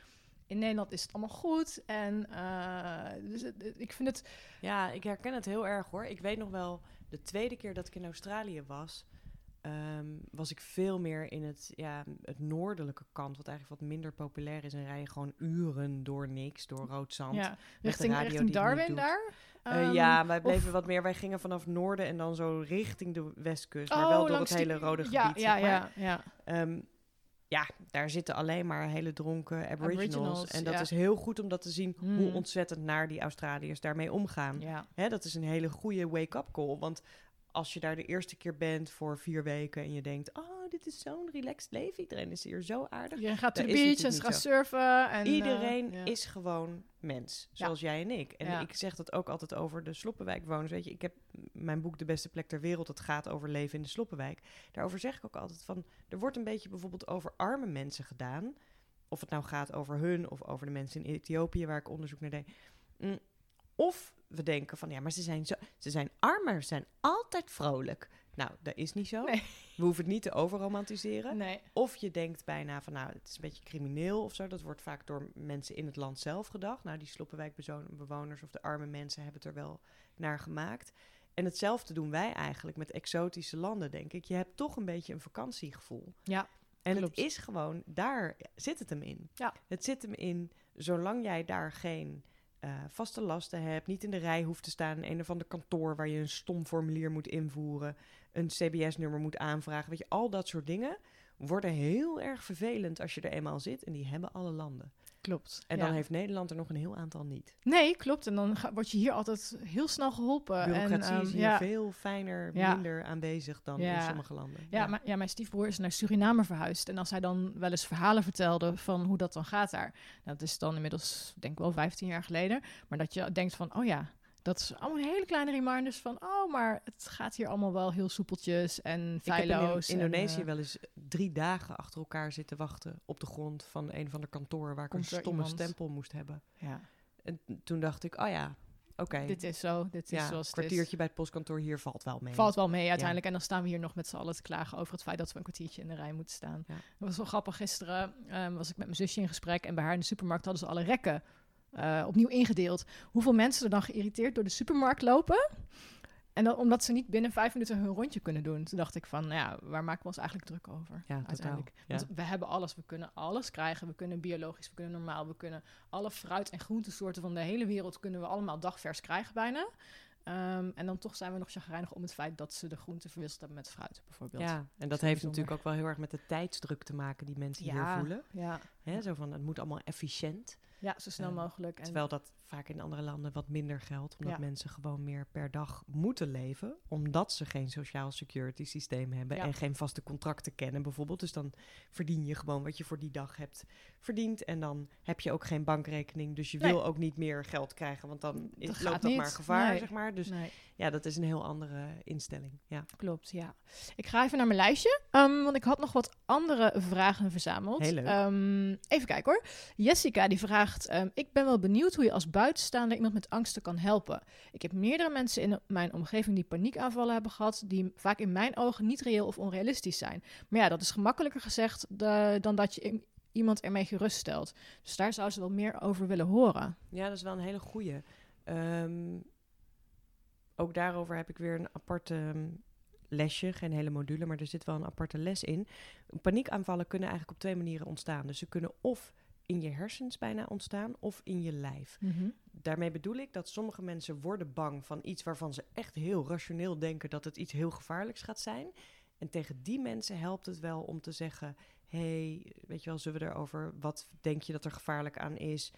in Nederland is het allemaal goed. En eh, dus ik vind het, Ja, ik herken het heel erg hoor. Ik weet nog wel, de tweede keer dat ik in Australië was, ehm, was ik veel meer in het, ja, het noordelijke kant, wat eigenlijk wat minder populair is. En rij je gewoon uren door niks, door rood zand. ja, richting, radio richting Darwin daar. Ehm, ja, wij of- bleven wat meer. Wij gingen vanaf noorden en dan zo richting de westkust. Maar Oh, wel door het hele rode ja, gebied. Ja, zeg maar. ja, ja. Ehm, ja, daar zitten alleen maar hele dronken aboriginals. Aboriginals, en dat ja. is heel goed om dat te zien hoe Hmm. ontzettend naar die Australiërs daarmee omgaan. ja. Hè, dat is een hele goede wake-up call. Want als je daar de eerste keer bent voor vier weken en je denkt... oh, dit is zo'n relaxed leven. Iedereen is hier zo aardig. Je gaat the is beach en gaan zo. surfen. En, eh, Iedereen ja. is gewoon mens, zoals jij en ik. En Ja. ik zeg dat ook altijd over de Sloppenwijkwoners. Weet je, ik heb mijn boek De Beste Plek ter Wereld. Dat gaat over leven in de Sloppenwijk. Daarover zeg ik ook altijd van... er wordt een beetje bijvoorbeeld over arme mensen gedaan. Of het nou gaat over hun of over de mensen in Ethiopië... waar ik onderzoek naar deed. Mm, Of we denken van, ja, maar ze zijn, zo, ze zijn armer, ze zijn altijd vrolijk. Nou, dat is niet zo. Nee. We hoeven het niet te overromantiseren. Nee. Of je denkt bijna van, nou, het is een beetje crimineel of zo. Dat wordt vaak door mensen in het land zelf gedacht. Nou, die sloppenwijkbewoners of de arme mensen hebben het er wel naar gemaakt. En hetzelfde doen wij eigenlijk met exotische landen, denk ik. Je hebt toch een beetje een vakantiegevoel. Ja, En klopt. het is gewoon, daar zit het hem in. Ja. Het zit hem in, zolang jij daar geen eh, vaste lasten hebt, niet in de rij hoeft te staan in een of ander kantoor waar je een stom formulier moet invoeren, een CBS-nummer moet aanvragen. Weet je, al dat soort dingen worden heel erg vervelend als je er eenmaal zit. En die hebben alle landen. Klopt. En ja. dan heeft Nederland er nog een heel aantal niet. Nee, klopt. En dan ga- word je hier altijd heel snel geholpen. Bureaucratie en, ehm, is hier ja, veel fijner, Ja. minder aanwezig dan in sommige landen. Ja, maar, ja, mijn stiefbroer is naar Suriname verhuisd. En als hij dan wel eens verhalen vertelde van hoe dat dan gaat daar. Nou, dat is dan inmiddels, denk ik wel 15 jaar geleden. Maar dat je denkt van, oh ja, dat is allemaal hele kleine reminders van... oh, maar het gaat hier allemaal wel heel soepeltjes en Ik heb feilloos. in en, Indonesië eh, wel eens drie dagen achter elkaar zitten wachten op de grond van een van de kantoren waar ik een stomme iemand? stempel moest hebben. ja, En toen dacht ik, oh ja, oké. dit is zo, dit is ja, zoals het kwartiertje is. bij het postkantoor hier valt wel mee. Valt wel mee uiteindelijk. En dan staan we hier nog met z'n allen te klagen over het feit dat we een kwartiertje in de rij moeten staan. Ja. Dat was wel grappig. Gisteren ehm, was ik met mijn zusje in gesprek en bij haar in de supermarkt hadden ze alle rekken eh, opnieuw ingedeeld. Hoeveel mensen er dan geïrriteerd door de supermarkt lopen? En dan, omdat ze niet binnen vijf minuten hun rondje kunnen doen. Toen dacht ik van, nou ja, waar maken we ons eigenlijk druk over? Ja, uiteindelijk. Ja. Want we hebben alles. We kunnen alles krijgen. We kunnen biologisch, we kunnen normaal. We kunnen alle fruit- en groentesoorten van de hele wereld... kunnen we allemaal dagvers krijgen bijna. Ehm, en dan toch zijn we nog chagrijnig om het feit... dat ze de groenten verwisseld hebben met fruit, bijvoorbeeld. Ja, en dat heeft bijzonder. natuurlijk ook wel heel erg met de tijdsdruk te maken die mensen hier voelen. ja, Hè, zo van, het moet allemaal efficiënt. Ja, zo snel Eh, mogelijk. En, Terwijl dat vaak in andere landen wat minder geldt. Omdat Ja. mensen gewoon meer per dag moeten leven. Omdat ze geen sociaal security systeem hebben. Ja. En geen vaste contracten kennen bijvoorbeeld. Dus dan verdien je gewoon wat je voor die dag hebt verdiend. En dan heb je ook geen bankrekening. Dus je Nee. wil ook niet meer geld krijgen. Want dan Dat loopt gaat dat niet. maar gevaar, Nee. zeg maar. Dus nee, ja, dat is een heel andere instelling. Ja, klopt, ja. Ik ga even naar mijn lijstje, ehm, want ik had nog wat andere vragen verzameld. Heel leuk. Ehm, even kijken hoor. Jessica die vraagt, ehm, ik ben wel benieuwd hoe je als buitenstaander iemand met angsten kan helpen. Ik heb meerdere mensen in mijn omgeving die paniekaanvallen hebben gehad, die vaak in mijn ogen niet reëel of onrealistisch zijn. Maar ja, dat is gemakkelijker gezegd da- dan dat je iemand ermee geruststelt. Dus daar zou ze wel meer over willen horen. Ja, dat is wel een hele goeie. Ehm, ook daarover heb ik weer een aparte ehm, lesje, geen hele module, maar er zit wel een aparte les in. Paniekaanvallen kunnen eigenlijk op twee manieren ontstaan. Dus ze kunnen of in je hersens bijna ontstaan of in je lijf. Daarmee bedoel ik dat sommige mensen worden bang van iets waarvan ze echt heel rationeel denken dat het iets heel gevaarlijks gaat zijn. En tegen die mensen helpt het wel om te zeggen: hey, weet je wel, zullen we erover, wat denk je dat er gevaarlijk aan is?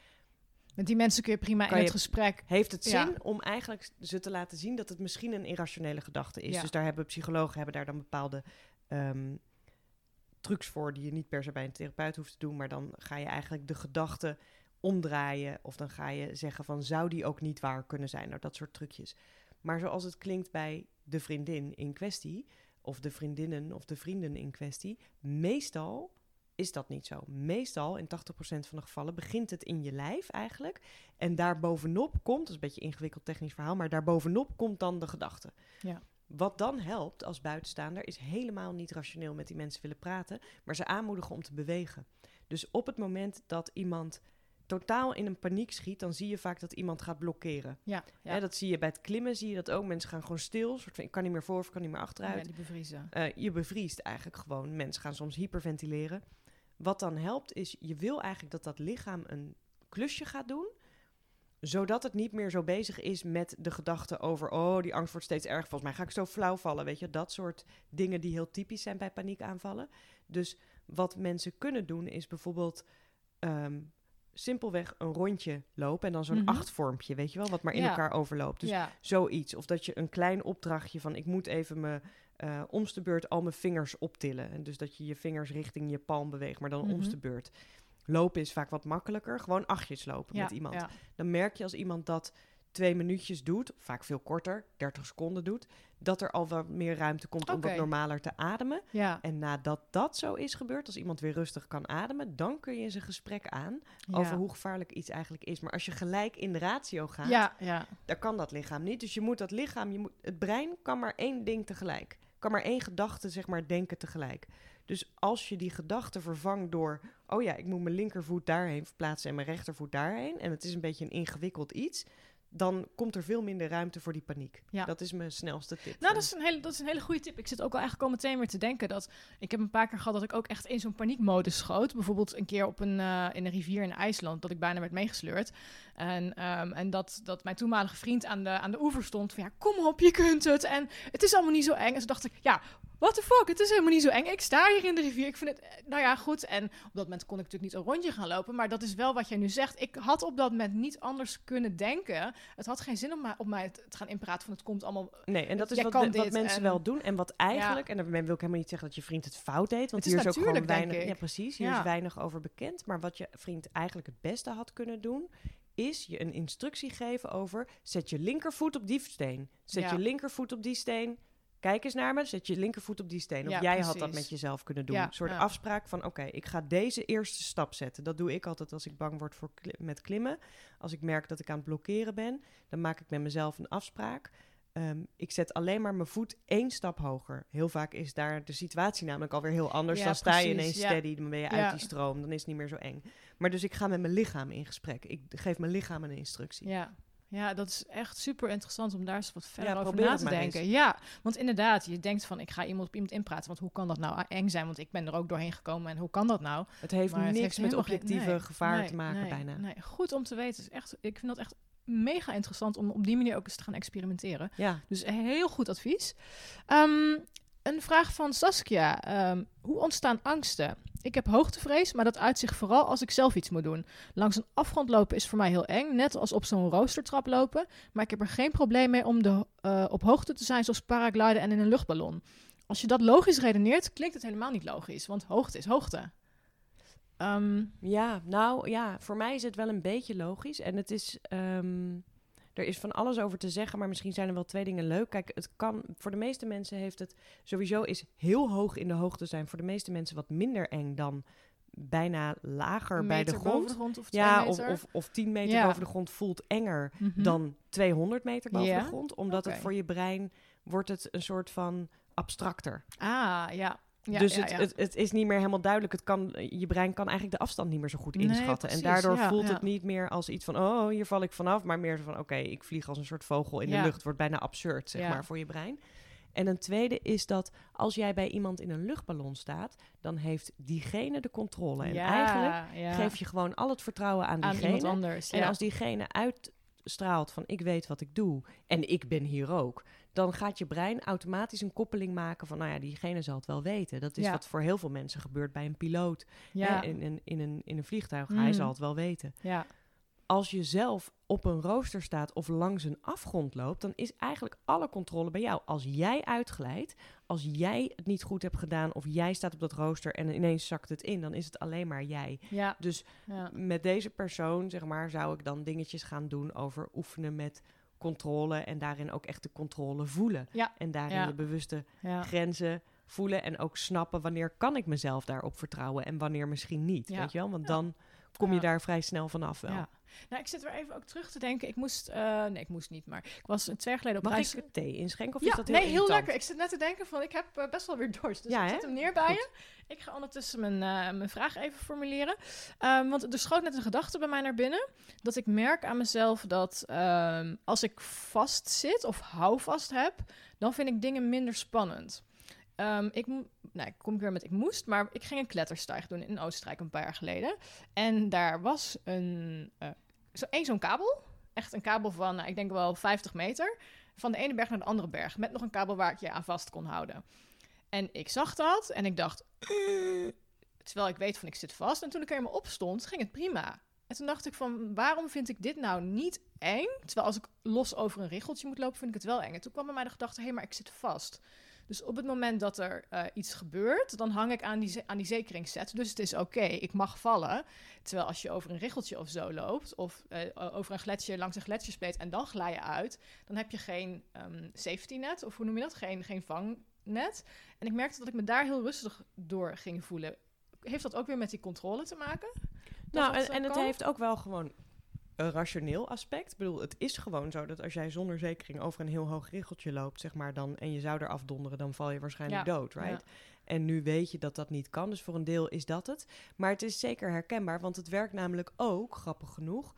Met die mensen kun je prima Kan in je- het gesprek. Heeft het Ja. zin om eigenlijk ze te laten zien dat het misschien een irrationele gedachte is? Ja. Dus daar hebben psychologen hebben daar dan bepaalde ehm, trucs voor die je niet per se bij een therapeut hoeft te doen, maar dan ga je eigenlijk de gedachte omdraaien of dan ga je zeggen van zou die ook niet waar kunnen zijn? Nou, dat soort trucjes. Maar zoals het klinkt bij de vriendin in kwestie of de vriendinnen of de vrienden in kwestie, meestal is dat niet zo. Meestal, in 80% van de gevallen, begint het in je lijf eigenlijk. En daarbovenop komt, dat is een beetje een ingewikkeld technisch verhaal, maar daarbovenop komt dan de gedachte. Ja. Wat dan helpt als buitenstaander is helemaal niet rationeel met die mensen willen praten, maar ze aanmoedigen om te bewegen. Dus op het moment dat iemand totaal in een paniek schiet, dan zie je vaak dat iemand gaat blokkeren. Ja, ja. Hè, dat zie je bij het klimmen, zie je dat ook. Mensen gaan gewoon stil, soort van, ik kan niet meer voor of ik kan niet meer achteruit. Ja, die bevriezen. Eh, je bevriest eigenlijk gewoon. Mensen gaan soms hyperventileren. Wat dan helpt is, je wil eigenlijk dat dat lichaam een klusje gaat doen, zodat het niet meer zo bezig is met de gedachte over, oh, die angst wordt steeds erger. Volgens mij ga ik zo flauw vallen, weet je. Dat soort dingen die heel typisch zijn bij paniekaanvallen. Dus wat mensen kunnen doen is bijvoorbeeld ehm, simpelweg een rondje lopen en dan zo'n Mhm. achtvormpje, weet je wel, wat maar in Ja. elkaar overloopt. Dus ja, zoiets. Of dat je een klein opdrachtje van ik moet even me eh omste beurt al mijn vingers optillen. En dus dat je je vingers richting je palm beweegt, maar dan Mhm. omste beurt. Lopen is vaak wat makkelijker. Gewoon achtjes lopen ja, met iemand. Dan merk je als iemand dat twee minuutjes doet, vaak veel korter, 30 seconden doet, dat er al wat meer ruimte komt om wat normaler te ademen. Ja, En nadat dat zo is gebeurd, als iemand weer rustig kan ademen, dan kun je eens een gesprek aan ja. over hoe gevaarlijk iets eigenlijk is. Maar als je gelijk in de ratio gaat, Ja, ja. daar kan dat lichaam niet. Dus je moet dat lichaam, je moet, het brein kan maar één ding tegelijk. Kan maar één gedachte, zeg maar, denken tegelijk. Dus als je die gedachte vervangt door, oh ja, ik moet mijn linkervoet daarheen verplaatsen en mijn rechtervoet daarheen. En het is een beetje een ingewikkeld iets. Dan komt er veel minder ruimte voor die paniek. Ja. Dat is mijn snelste tip. Nou, dat is, een hele, dat is een hele goede tip. Ik zit ook al eigenlijk al meteen weer te denken dat... Ik heb een paar keer gehad dat ik ook echt in zo'n paniekmodus schoot. Bijvoorbeeld een keer op een, eh, in een rivier in IJsland, dat ik bijna werd meegesleurd. En, ehm, en dat, dat mijn toenmalige vriend aan de, aan de oever stond van... Ja, kom op, je kunt het. En het is allemaal niet zo eng. En toen dacht ik, ja, what the fuck, het is helemaal niet zo eng. Ik sta hier in de rivier. Ik vind het, eh, nou ja, goed. En op dat moment kon ik natuurlijk niet een rondje gaan lopen. Maar dat is wel wat jij nu zegt. Ik had op dat moment niet anders kunnen denken. Het had geen zin om op mij te gaan inpraten van het komt allemaal... Nee, en dat is wat, wat mensen en- wel doen. En wat eigenlijk, en daarmee wil ik helemaal niet zeggen dat je vriend het fout deed. Want Het hier is ook gewoon weinig. Ja, precies. Hier Ja. is weinig over bekend. Maar wat je vriend eigenlijk het beste had kunnen doen, is je een instructie geven over zet je linkervoet op die steen. Zet Ja. je linkervoet op die steen. Kijk eens naar me, zet je linkervoet op die steen. Of Ja, jij had dat met jezelf kunnen doen. Ja, Een soort ja. afspraak van, oké, ik ga deze eerste stap zetten. Dat doe ik altijd als ik bang word voor met klimmen. Als ik merk dat ik aan het blokkeren ben, dan maak ik met mezelf een afspraak. Ehm, ik zet alleen maar mijn voet één stap hoger. Heel vaak is daar de situatie namelijk alweer heel anders. Ja, dan sta je ineens ja. steady, dan ben je Ja. uit die stroom. Dan is het niet meer zo eng. Maar dus ik ga met mijn lichaam in gesprek. Ik geef mijn lichaam een instructie. Ja. Ja, dat is echt super interessant om daar eens wat verder Ja, over na te denken. eens. Ja, want inderdaad, je denkt van ik ga iemand op iemand inpraten. Want hoe kan dat nou eng zijn? Want ik ben er ook doorheen gekomen en hoe kan dat nou? Het heeft Maar het niks heeft met objectieve nee, gevaar nee, te maken nee, bijna. Nee, goed om te weten. Het is echt, ik vind dat echt mega interessant om op die manier ook eens te gaan experimenteren. Ja, Dus heel goed advies. Ehm, een vraag van Saskia. Ehm, hoe ontstaan angsten? Ik heb hoogtevrees, maar dat uit zich vooral als ik zelf iets moet doen. Langs een afgrond lopen is voor mij heel eng, net als op zo'n roostertrap lopen. Maar ik heb er geen probleem mee om de, eh, op hoogte te zijn, zoals paragliden en in een luchtballon. Als je dat logisch redeneert, klinkt het helemaal niet logisch, want hoogte is hoogte. Ehm, Ja, nou ja, voor mij is het wel een beetje logisch. En het is. ehm, er is van alles over te zeggen, maar misschien zijn er wel twee dingen leuk. Kijk, het kan. Voor de meeste mensen heeft het. Sowieso is heel hoog in de hoogte zijn voor de meeste mensen wat minder eng dan bijna lager bij de grond. de grond of Ja, of, of, of 10 meter Ja. boven de grond voelt enger Mhm. dan 200 meter boven Ja. de grond. Omdat het voor je brein wordt het een soort van abstracter. Ah, ja. Ja, dus ja, het, ja. Het, het is niet meer helemaal duidelijk. Het kan, je brein kan eigenlijk de afstand niet meer zo goed Nee, inschatten. en daardoor voelt het niet meer als iets van... oh, hier val ik vanaf. Maar meer van, oké, ik vlieg als een soort vogel in de lucht. Het wordt bijna absurd, zeg maar, voor je brein. En een tweede is dat als jij bij iemand in een luchtballon staat... dan heeft diegene de controle. En eigenlijk geef je gewoon al het vertrouwen aan aan diegene. iemand anders. En als diegene uitstraalt van ik weet wat ik doe en ik ben hier ook, dan gaat je brein automatisch een koppeling maken van nou ja, diegene zal het wel weten. Dat is Ja. wat voor heel veel mensen gebeurt bij een piloot ja. hè, in, in, in, een, in een vliegtuig. Mm. Hij zal het wel weten. ja. Als je zelf op een rooster staat of langs een afgrond loopt, dan is eigenlijk alle controle bij jou. Als jij uitglijdt, als jij het niet goed hebt gedaan of jij staat op dat rooster en ineens zakt het in, dan is het alleen maar jij. ja. Dus ja. met deze persoon, zeg maar, zou ik dan dingetjes gaan doen over oefenen met controle en daarin ook echt de controle voelen. Ja. En daarin de bewuste grenzen voelen en ook snappen wanneer kan ik mezelf daarop vertrouwen en wanneer misschien niet. Weet je wel? Want dan kom je daar vrij snel vanaf wel. Ja. Nou, ik zit er even ook terug te denken. Ik moest, eh, nee, ik moest niet, maar ik was twee jaar geleden op Mag reis. ik thee inschenken of ja, is dat heel nee, heel lekker. Ik zit net te denken van, ik heb eh, best wel weer dorst. Dus Ja, ik zet hem neer bij Goed. je. Ik ga ondertussen mijn, eh, mijn vraag even formuleren. Ehm, want er schoot net een gedachte bij mij naar binnen. Dat ik merk aan mezelf dat ehm, als ik vast zit of houvast heb, dan vind ik dingen minder spannend. Ehm, ik, nou, ik kom weer met ik moest, maar ik ging een kletterstijg doen in Oostenrijk een paar jaar geleden. En daar was een, eh, zo, zo'n kabel. Echt een kabel van, nou, ik denk wel 50 meter. Van de ene berg naar de andere berg. Met nog een kabel waar ik je aan vast kon houden. En ik zag dat en ik dacht... "Eh." terwijl ik weet van ik zit vast. En toen ik er helemaal op stond, ging het prima. En toen dacht ik van, waarom vind ik dit nou niet eng? Terwijl als ik los over een richeltje moet lopen, vind ik het wel eng. En toen kwam bij mij de gedachte, hé, maar ik zit vast. Dus op het moment dat er eh, iets gebeurt, dan hang ik aan die, aan die zekeringsset. Dus het is oké, ik mag vallen. Terwijl als je over een richeltje of zo loopt, of eh, over een gletsjer langs een gletsjerspleet en dan glij je uit, dan heb je geen ehm, safety net, of hoe noem je dat? Geen, geen vangnet. En ik merkte dat ik me daar heel rustig door ging voelen. Heeft dat ook weer met die controle te maken? Dat Nou, dat en, het heeft ook wel gewoon een rationeel aspect. Ik bedoel, het is gewoon zo dat als jij zonder zekering over een heel hoog riggeltje loopt, zeg maar, dan, en je zou er afdonderen, dan val je waarschijnlijk Ja, dood, right? ja. En nu weet je dat dat niet kan, dus voor een deel is dat het. Maar het is zeker herkenbaar, want het werkt namelijk ook, grappig genoeg,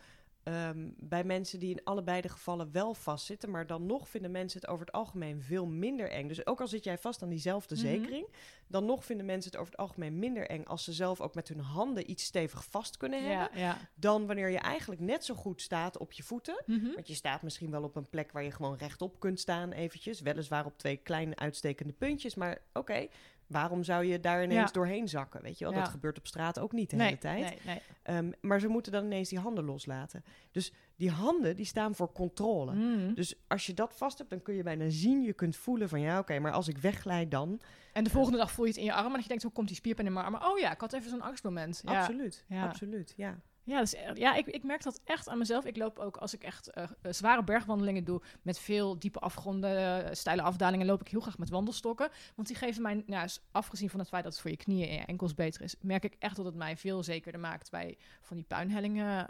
ehm, bij mensen die in allebei de gevallen wel vastzitten. Maar dan nog vinden mensen het over het algemeen veel minder eng. Dus ook al zit jij vast aan diezelfde Mhm. zekering, dan nog vinden mensen het over het algemeen minder eng als ze zelf ook met hun handen iets stevig vast kunnen hebben. Ja, ja. Dan wanneer je eigenlijk net zo goed staat op je voeten. Mhm. Want je staat misschien wel op een plek waar je gewoon rechtop kunt staan eventjes. Weliswaar op twee kleine uitstekende puntjes. Maar oké, waarom zou je daar ineens Ja. doorheen zakken? Weet je wel, Ja. dat gebeurt op straat ook niet de nee, hele tijd. Nee, nee. Ehm, maar ze moeten dan ineens die handen loslaten. Dus die handen, die staan voor controle. Mm. Dus als je dat vast hebt, dan kun je bijna zien, je kunt voelen van ja, oké, maar als ik wegglijd dan. En de volgende dag voel je het in je arm en je denkt, hoe komt die spierpijn in mijn arm? Oh ja, ik had even zo'n angstmoment. Absoluut, Ja. absoluut, ja. Ja, dus, ja ik, ik merk dat echt aan mezelf. Ik loop ook als ik echt eh, eh, zware bergwandelingen doe met veel diepe afgronden, eh, steile afdalingen, loop ik heel graag met wandelstokken. Want die geven mij, nou, afgezien van het feit dat het voor je knieën en je enkels beter is, merk ik echt dat het mij veel zekerder maakt bij van die puinhellingen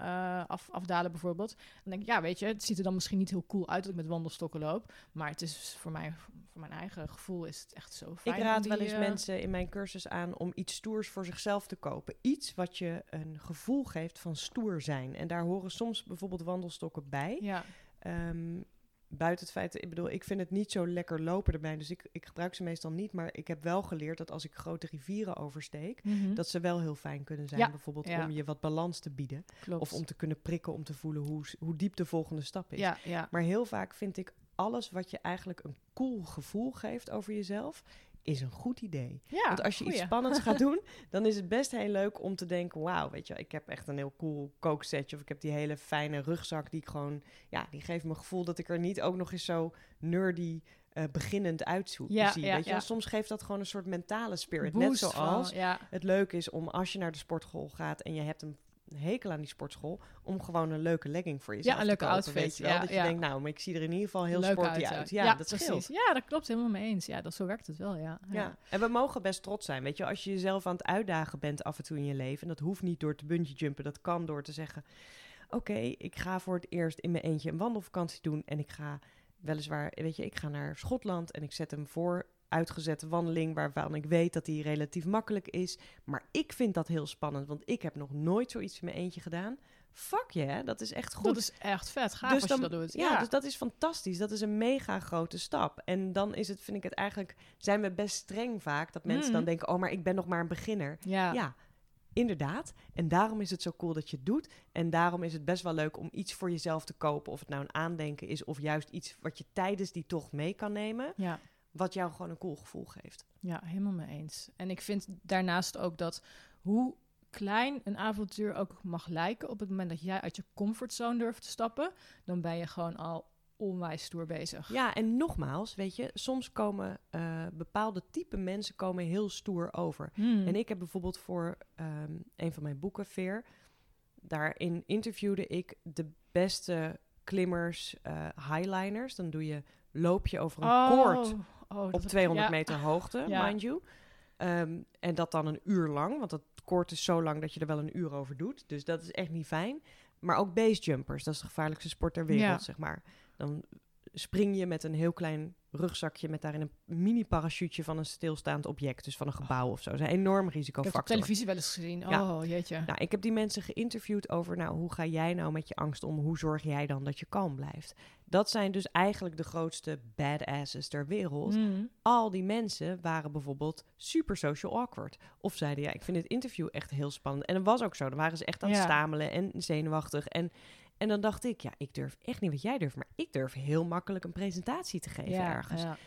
af, afdalen bijvoorbeeld. Dan denk ik, ja, weet je, het ziet er dan misschien niet heel cool uit dat ik met wandelstokken loop, maar het is voor mij, voor mijn eigen gevoel is het echt zo fijn. Ik raad die, wel eens mensen in mijn cursus aan om iets stoers voor zichzelf te kopen. Iets wat je een gevoel geeft van stoer zijn. En daar horen soms bijvoorbeeld wandelstokken bij. Ja, Ehm, buiten het feit, ik bedoel, ik vind het niet zo lekker lopen erbij. Dus ik, ik gebruik ze meestal niet. Maar ik heb wel geleerd dat als ik grote rivieren oversteek, Mhm. dat ze wel heel fijn kunnen zijn. Ja, Bijvoorbeeld ja. om je wat balans te bieden. klopt. Of om te kunnen prikken, om te voelen hoe, hoe diep de volgende stap is. ja, ja. Maar heel vaak vind ik alles wat je eigenlijk een cool gevoel geeft over jezelf, is een goed idee. ja, Want als je iets spannends gaat doen, dan is het best heel leuk om te denken: wauw, weet je, ik heb echt een heel cool kooksetje. Of ik heb die hele fijne rugzak die ik gewoon, ja, die geeft me een gevoel dat ik er niet ook nog eens zo nerdy. eh, beginnend uitzoek Ja, zie. ja, weet je? ja. Soms geeft dat gewoon een soort mentale spirit. Net Boost zoals ja, het leuk is om als je naar de sportschool gaat en je hebt een hekel aan die sportschool, om gewoon een leuke legging voor jezelf Ja, een te leuke kopen, outfit, weet je wel? ja, dat je ja. denkt, nou, maar ik zie er in ieder geval heel leuk sporty uit, uit. ja. Ja, Ja, dat precies. scheelt. Ja, dat klopt helemaal mee eens. Ja, dat, zo werkt het wel, ja. Ja. en we mogen best trots zijn. Weet je, als je jezelf aan het uitdagen bent af en toe in je leven, en dat hoeft niet door te bungee jumpen, dat kan door te zeggen: Oké, ik ga voor het eerst in mijn eentje een wandelvakantie doen en ik ga weliswaar, weet je, ik ga naar Schotland en ik zet hem voor uitgezette wandeling waarvan ik weet dat die relatief makkelijk is. Maar ik vind dat heel spannend, want ik heb nog nooit zoiets in mijn eentje gedaan. Fuck je, yeah, dat is echt goed. Dat is echt vet. Gaaf Dus als dan- je dat doet. Ja, dus dat is fantastisch. Dat is een mega grote stap. En dan is het, vind ik het eigenlijk, zijn we best streng vaak dat mensen Mm. dan denken, oh, maar ik ben nog maar een beginner. ja. Ja, inderdaad. En daarom is het zo cool dat je het doet. En daarom is het best wel leuk om iets voor jezelf te kopen. Of het nou een aandenken is, of juist iets wat je tijdens die tocht mee kan nemen. ja. Wat jou gewoon een cool gevoel geeft. Ja, helemaal mee eens. En ik vind daarnaast ook dat hoe klein een avontuur ook mag lijken, op het moment dat jij uit je comfortzone durft te stappen, dan ben je gewoon al onwijs stoer bezig. Ja, en nogmaals, weet je, soms komen eh, bepaalde type mensen komen heel stoer over. Hmm. En ik heb bijvoorbeeld voor ehm, een van mijn boeken, Veer, daarin interviewde ik de beste klimmers, eh, highliners. Dan doe je, loop je over een Oh, koord oh, op heb ik- 200 ja. meter hoogte, Ja. mind you. Ehm, en dat dan een uur lang, want dat koord is zo lang dat je er wel een uur over doet. Dus dat is echt niet fijn. Maar ook basejumpers, dat is de gevaarlijkste sport ter wereld, Ja. zeg maar. Dan spring je met een heel klein rugzakje met daarin een mini parachute van een stilstaand object, dus van een gebouw of zo. Dat is een enorm Ik heb op risicofactor. televisie wel eens gezien. Ja. Oh, jeetje. Nou, ik heb die mensen geïnterviewd over, nou, hoe ga jij nou met je angst om? Hoe zorg jij dan dat je kalm blijft? Dat zijn dus eigenlijk de grootste badasses ter wereld Hmm. al die mensen waren bijvoorbeeld super social awkward. Of zeiden, ja, ik vind het interview echt heel spannend. En dat was ook zo. Dan waren ze echt aan het Ja. stamelen en zenuwachtig. En, en dan dacht ik, ja, ik durf echt niet wat jij durft. Maar ik durf heel makkelijk een presentatie te geven Ja, ergens. ja.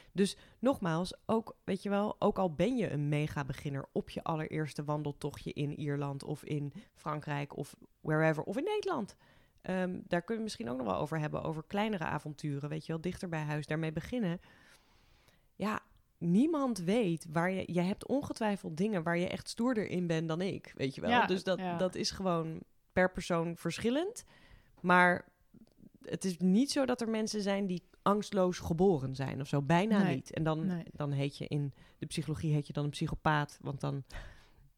Nogmaals, ook, weet je wel, ook al ben je een mega beginner op je allereerste wandeltochtje in Ierland of in Frankrijk of wherever, of in Nederland. Ehm, daar kunnen we misschien ook nog wel over hebben, over kleinere avonturen, weet je wel, dichter bij huis, daarmee beginnen. Ja, niemand weet waar je, je hebt ongetwijfeld dingen waar je echt stoerder in bent dan ik, weet je wel. Ja, dus dat, dat is gewoon per persoon verschillend. Maar het is niet zo dat er mensen zijn die angstloos geboren zijn of zo. Bijna Nee, niet. En dan, nee. dan heet je in de psychologie heet je dan een psychopaat. Want dan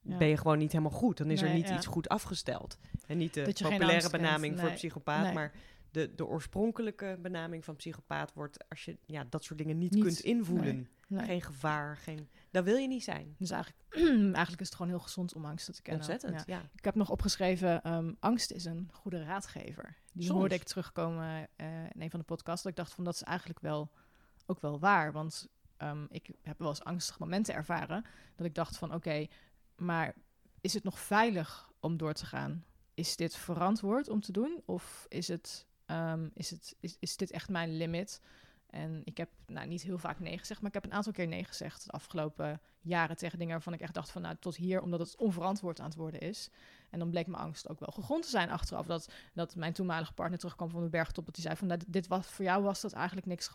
Ja. ben je gewoon niet helemaal goed. Dan is er niet ja. iets goed afgesteld. En niet de populaire benaming voor psychopaat. Maar de, de oorspronkelijke benaming van psychopaat wordt als je ja, dat soort dingen niet, Niet. kunt invoelen. Geen gevaar, geen... Dat wil je niet zijn. Dus eigenlijk, eigenlijk is het gewoon heel gezond om angsten te kennen. Ontzettend, Ja. ja. Ik heb nog opgeschreven, ehm, angst is een goede raadgever. Die Soms. hoorde ik terugkomen eh, in een van de podcasts. Dat ik dacht van, dat is eigenlijk wel, ook wel waar. Want ehm, ik heb wel eens angstige momenten ervaren. Dat ik dacht van, oké, maar is het nog veilig om door te gaan? Is dit verantwoord om te doen? Of is, het, ehm, is, het, is, is dit echt mijn limit? En ik heb nou, niet heel vaak nee gezegd, maar ik heb een aantal keer nee gezegd de afgelopen jaren tegen dingen waarvan ik echt dacht van nou tot hier, omdat het onverantwoord aan het worden is. En dan bleek mijn angst ook wel gegrond te zijn achteraf. Dat, dat mijn toenmalige partner terugkwam van de bergtop. Dat hij zei van nou, dit was voor jou was dat eigenlijk niks.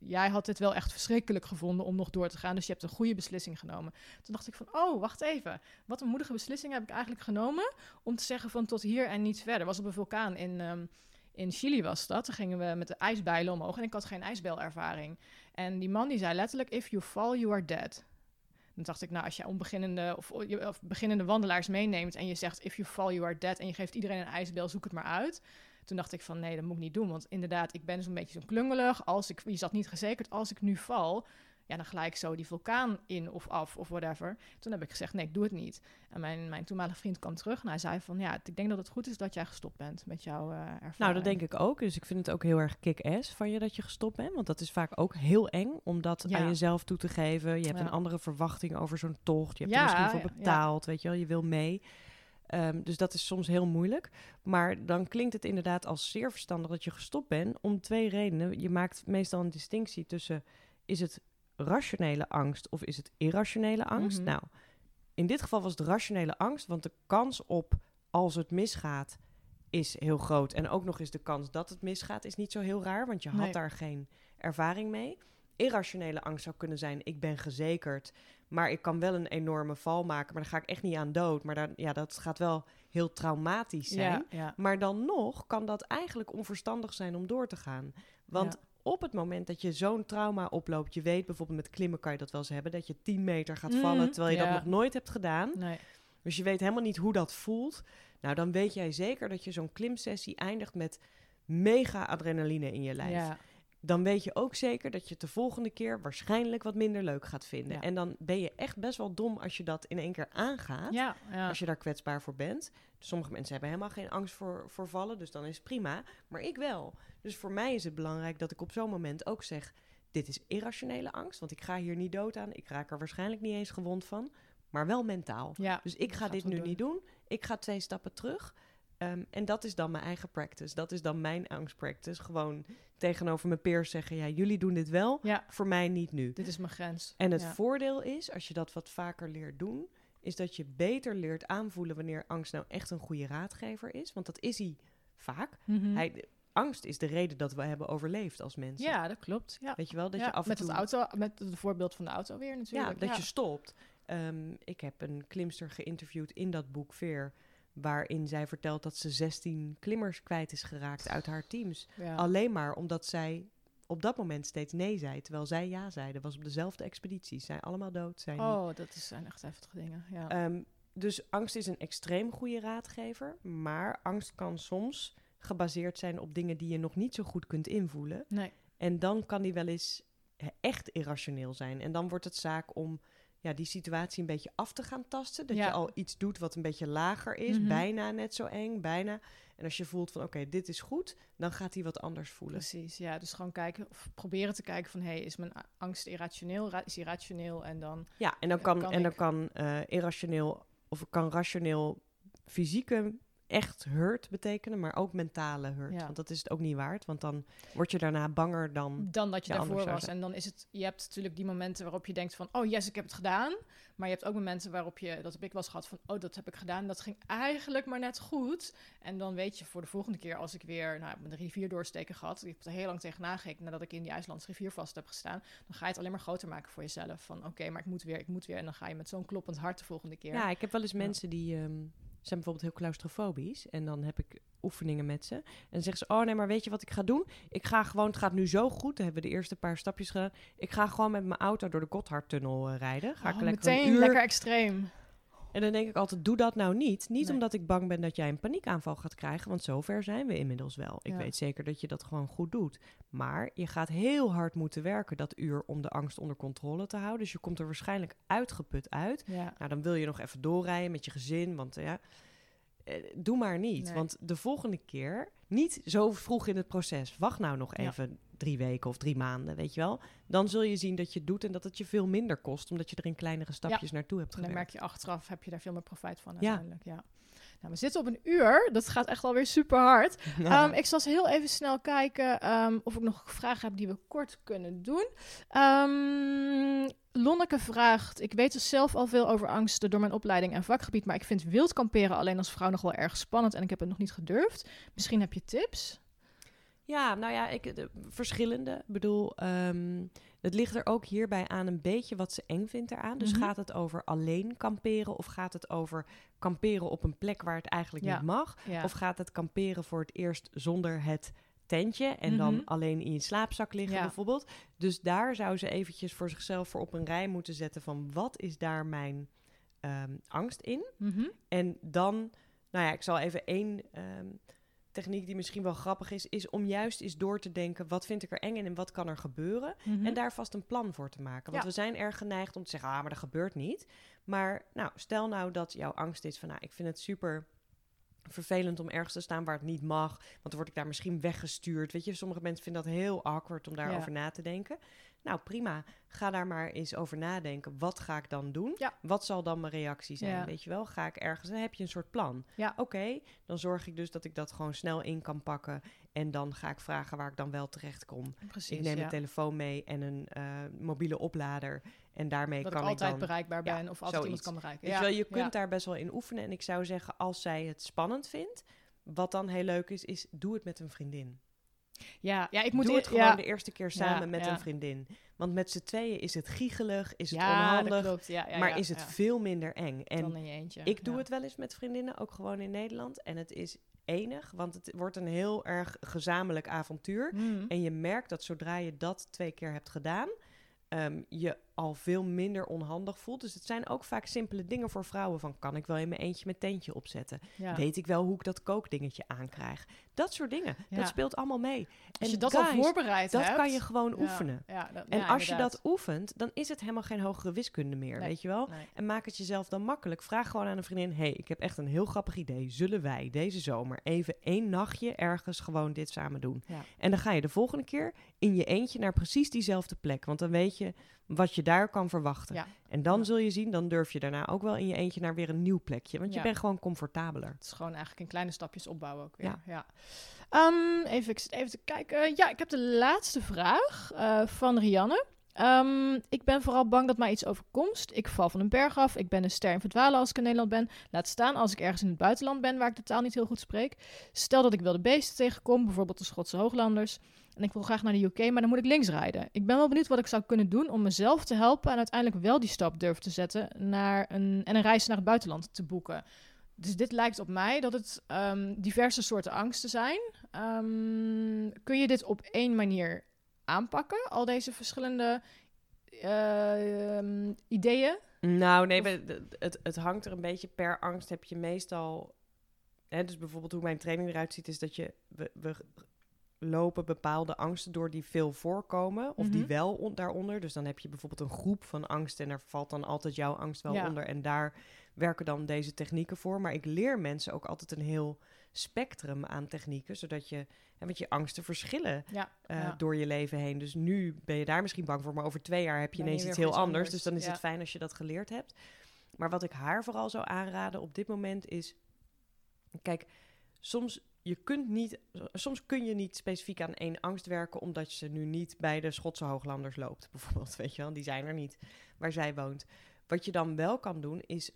jij had dit wel echt verschrikkelijk gevonden om nog door te gaan. Dus je hebt een goede beslissing genomen. Toen dacht ik van oh, wacht even. Wat een moedige beslissing heb ik eigenlijk genomen om te zeggen van tot hier en niet verder. Was op een vulkaan in. ehm, in Chili was dat. Toen gingen we met de ijsbijlen omhoog en ik had geen ijsbeilervaring. En die man die zei letterlijk, if you fall, you are dead. Dan dacht ik, nou, als jij onbeginnende of, of beginnende wandelaars meeneemt en je zegt, if you fall, you are dead, en je geeft iedereen een ijsbel, zoek het maar uit. Toen dacht ik van, nee, dat moet ik niet doen, want inderdaad, ik ben zo'n beetje zo'n klungelig. Als ik, je zat niet gezekerd, als ik nu val, ja, dan gelijk zo die vulkaan in of af of whatever. Toen heb ik gezegd, nee, ik doe het niet. En mijn, mijn toenmalige vriend kwam terug en hij zei van, ja, ik denk dat het goed is dat jij gestopt bent met jouw eh ervaring. Nou, dat denk ik ook. Dus ik vind het ook heel erg kick-ass van je dat je gestopt bent. Want dat is vaak ook heel eng om dat Ja. aan jezelf toe te geven. Je hebt Ja. een andere verwachting over zo'n tocht. Je hebt Ja, er misschien voor betaald, weet je wel. Je wil mee. Ehm, dus dat is soms heel moeilijk. Maar dan klinkt het inderdaad als zeer verstandig dat je gestopt bent. Om twee redenen. Je maakt meestal een distinctie tussen... is het rationele angst of is het irrationele angst? Mhm. Nou, in dit geval was het rationele angst. Want de kans op als het misgaat is heel groot. En ook nog eens de kans dat het misgaat is niet zo heel raar, want je had Nee. daar geen ervaring mee. Irrationele angst zou kunnen zijn, ik ben gezekerd, maar ik kan wel een enorme val maken, maar daar ga ik echt niet aan dood. Maar dan, ja, dat gaat wel heel traumatisch zijn. Ja, ja. Maar dan nog kan dat eigenlijk onverstandig zijn om door te gaan. Want Ja. Op het moment dat je zo'n trauma oploopt, je weet bijvoorbeeld met klimmen kan je dat wel eens hebben, dat je 10 meter gaat Mhm, vallen terwijl je ja. dat nog nooit hebt gedaan. Nee. Dus je weet helemaal niet hoe dat voelt. Nou, dan weet jij zeker dat je zo'n klimsessie eindigt met mega adrenaline in je lijf. Ja. Dan weet je ook zeker dat je het de volgende keer waarschijnlijk wat minder leuk gaat vinden. Ja. En dan ben je echt best wel dom als je dat in één keer aangaat. Ja, ja. Als je daar kwetsbaar voor bent. Sommige mensen hebben helemaal geen angst voor, voor vallen, dus dan is het prima. Maar ik wel. Dus voor mij is het belangrijk dat ik op zo'n moment ook zeg: dit is irrationele angst, want ik ga hier niet dood aan. Ik raak er waarschijnlijk niet eens gewond van, maar wel mentaal. Dus ik ga dit nu doen. niet doen. Ik ga twee stappen terug. Ehm, en dat is dan mijn eigen practice. Dat is dan mijn angstpractice. Gewoon tegenover mijn peers zeggen: ja, jullie doen dit wel, Ja, voor mij niet nu. dit is mijn grens. En het Ja. voordeel is, als je dat wat vaker leert doen, is dat je beter leert aanvoelen wanneer angst nou echt een goede raadgever is. Want dat is hij vaak. Mhm. Hij, angst is de reden dat we hebben overleefd als mensen. Ja, dat klopt. Ja. Weet je wel, dat Ja, je af en met toe... het auto, met het voorbeeld van de auto weer Ja, natuurlijk. dat je stopt. Ehm, ik heb een klimster geïnterviewd in dat boek Veer, waarin zij vertelt dat ze 16 klimmers kwijt is geraakt uit haar teams. Ja. Alleen maar omdat zij op dat moment steeds nee zei, terwijl zij ja zei. Dat was op dezelfde expeditie. Zij allemaal dood, zij niet. Oh, dat is- zijn echt heftige dingen. Ja. Ehm, dus angst is een extreem goede raadgever, maar angst kan soms gebaseerd zijn op dingen die je nog niet zo goed kunt invoelen. nee. En dan kan die wel eens eh, echt irrationeel zijn. En dan wordt het zaak om ja, die situatie een beetje af te gaan tasten. Dat Ja. je al iets doet wat een beetje lager is, Mhm. bijna net zo eng, bijna. En als je voelt van oké, dit is goed, dan gaat hij wat anders voelen. Precies, ja. Dus gewoon kijken, of proberen te kijken van... hé, hey, is mijn angst irrationeel? Ra- Is die rationeel? En dan... Ja, en dan kan, kan en dan ik. kan eh, irrationeel of kan rationeel fysieke echt hurt betekenen, maar ook mentale hurt. Ja. Want dat is het ook niet waard, want dan word je daarna banger dan. Dan dat je daarvoor was. En dan is het... Je hebt natuurlijk die momenten waarop je denkt van... Oh, yes, ik heb het gedaan. Maar je hebt ook momenten waarop je... Dat heb ik wel eens gehad van... Oh, dat heb ik gedaan. Dat ging eigenlijk maar net goed. En dan weet je voor de volgende keer als ik weer... Nou, de rivier doorsteken gehad. Ik heb er heel lang tegenaan gekeken nadat ik in die IJslandse rivier vast heb gestaan. Dan ga je het alleen maar groter maken voor jezelf. Van oké, maar ik moet weer, ik moet weer. En dan ga je met zo'n kloppend hart de volgende keer. Ja, ik heb wel eens Ja. mensen die ehm, zijn bijvoorbeeld heel claustrofobisch en dan heb ik oefeningen met ze en dan zeggen ze: "Oh nee, maar weet je wat ik ga doen? Ik ga gewoon, het gaat nu zo goed. Dan hebben we de eerste paar stapjes gedaan. Ik ga gewoon met mijn auto door de Gotthardtunnel eh, rijden. Ga ik Oh, lekker een meteen uur lekker extreem. En dan denk ik altijd, doe dat nou niet. Niet Nee. omdat ik bang ben dat jij een paniekaanval gaat krijgen, want zover zijn we inmiddels wel. Ik Ja. weet zeker dat je dat gewoon goed doet. Maar je gaat heel hard moeten werken dat uur om de angst onder controle te houden. Dus je komt er waarschijnlijk uitgeput uit. Ja. Nou, dan wil je nog even doorrijden met je gezin, want ja, eh, doe maar niet. Nee. Want de volgende keer, niet zo vroeg in het proces, wacht nou nog Ja. even drie weken of drie maanden, weet je wel. Dan zul je zien dat je het doet en dat het je veel minder kost, omdat je er in kleinere stapjes naartoe hebt En dan gewerkt. merk je achteraf, heb je daar veel meer profijt van Ja. uiteindelijk. Ja. Nou, we zitten op een uur. Dat gaat echt alweer super hard. Ehm, ik zal eens heel even snel kijken ehm, of ik nog vragen heb die we kort kunnen doen. Ehm, Lonneke vraagt: Ik weet dus zelf al veel over angsten door mijn opleiding en vakgebied, maar ik vind wild kamperen alleen als vrouw nog wel erg spannend en ik heb het nog niet gedurfd. Misschien heb je tips? Ja, nou ja, ik, de, verschillende. Ik bedoel, ehm, het ligt er ook hierbij aan een beetje wat ze eng vindt eraan. Dus Mhm. gaat het over alleen kamperen of gaat het over kamperen op een plek waar het eigenlijk Ja. niet mag? Ja. Of gaat het kamperen voor het eerst zonder het tentje en Mhm. dan alleen in je slaapzak liggen Ja. bijvoorbeeld? Dus daar zou ze eventjes voor zichzelf voor op een rij moeten zetten van wat is daar mijn ehm, angst in? Mhm. En dan, nou ja, ik zal even één ehm, techniek die misschien wel grappig is, is om juist eens door te denken, wat vind ik er eng in en wat kan er gebeuren? Mhm. En daar vast een plan voor te maken. Want Ja. we zijn erg geneigd om te zeggen, ah, maar dat gebeurt niet. Maar nou, stel nou dat jouw angst is van, nou, ik vind het super vervelend om ergens te staan waar het niet mag. Want dan word ik daar misschien weggestuurd. Weet je, sommige mensen vinden dat heel awkward om daarover na te denken. Nou, prima. Ga daar maar eens over nadenken. Wat ga ik dan doen? Ja. Wat zal dan mijn reactie zijn? Ja. Weet je wel, ga ik ergens... Dan heb je een soort plan. Ja. Oké, dan zorg ik dus dat ik dat gewoon snel in kan pakken. En dan ga ik vragen waar ik dan wel terecht kom. Precies. ik neem mijn telefoon mee en een eh, mobiele oplader. En daarmee dat ik kan ik, altijd dan... bereikbaar ben of altijd iemand kan bereiken. Je, wel, je kunt daar best wel in oefenen. En ik zou zeggen, als zij het spannend vindt... Wat dan heel leuk is, is doe het met een vriendin. Ja, ja, ik moet doe eer- het gewoon ja. de eerste keer samen Ja, met een vriendin. Want met z'n tweeën is het giechelig, is het onhandig... klopt. Ja, ja, maar is het veel minder eng. En dan in je eentje. ik doe het wel eens met vriendinnen, ook gewoon in Nederland. En het is enig, want het wordt een heel erg gezamenlijk avontuur. Mhm. En je merkt dat zodra je dat twee keer hebt gedaan, ehm, je al veel minder onhandig voelt. Dus het zijn ook vaak simpele dingen voor vrouwen. Van kan ik wel in mijn eentje mijn tentje opzetten? Ja. Weet ik wel hoe ik dat kookdingetje aankrijg? Dat soort dingen. Ja. Dat speelt allemaal mee. Als je En dat guys, al voorbereid Dat hebt... kan je gewoon Ja, oefenen. Dat- En als je dat oefent, dan is het helemaal geen hogere wiskunde meer, Nee. weet je wel? Nee. En maak het jezelf dan makkelijk. Vraag gewoon aan een vriendin: hey, ik heb echt een heel grappig idee. Zullen wij deze zomer even één nachtje ergens gewoon dit samen doen? En dan ga je de volgende keer in je eentje naar precies diezelfde plek. Want dan weet je wat je daar kan verwachten. Ja. En dan Ja. zul je zien, dan durf je daarna ook wel in je eentje naar weer een nieuw plekje. Want je bent gewoon comfortabeler. Het is gewoon eigenlijk in kleine stapjes opbouwen ook weer. Ja. Ehm, even, even te kijken. Ja, ik heb de laatste vraag eh, van Rianne. Ehm, ik ben vooral bang dat mij iets overkomt. Ik val van een berg af. Ik ben een ster in verdwalen als ik in Nederland ben. Laat staan als ik ergens in het buitenland ben waar ik de taal niet heel goed spreek. Stel dat ik wilde beesten tegenkom, bijvoorbeeld de Schotse hooglanders. En ik wil graag naar de UK, maar dan moet ik links rijden. Ik ben wel benieuwd wat ik zou kunnen doen om mezelf te helpen en uiteindelijk wel die stap durven te zetten naar een, en een reis naar het buitenland te boeken. Dus dit lijkt op mij dat het ehm, diverse soorten angsten zijn. Ehm, kun je dit op één manier aanpakken, al deze verschillende eh, ehm, ideeën? Nou, nee, het, het hangt er een beetje per angst. Heb je meestal. Hè, dus bijvoorbeeld hoe mijn training eruit ziet, is dat je. We, we lopen bepaalde angsten door die veel voorkomen. Of die Mhm. wel on- daaronder. Dus dan heb je bijvoorbeeld een groep van angsten. En daar valt dan altijd jouw angst wel Ja. onder. En daar werken dan deze technieken voor. Maar ik leer mensen ook altijd een heel spectrum aan technieken. Zodat je. Hè, want je angsten verschillen Ja, eh, ja. door je leven heen. Dus nu ben je daar misschien bang voor, maar over twee jaar heb je Ben ineens iets heel anders. anders, Dus dan is het fijn als je dat geleerd hebt. Maar wat ik haar vooral zou aanraden op dit moment is... Kijk, soms, je kunt niet, soms kun je niet specifiek aan één angst werken... omdat je nu niet bij de Schotse hooglanders loopt, bijvoorbeeld. Weet je wel, die zijn er niet waar zij woont. Wat je dan wel kan doen, is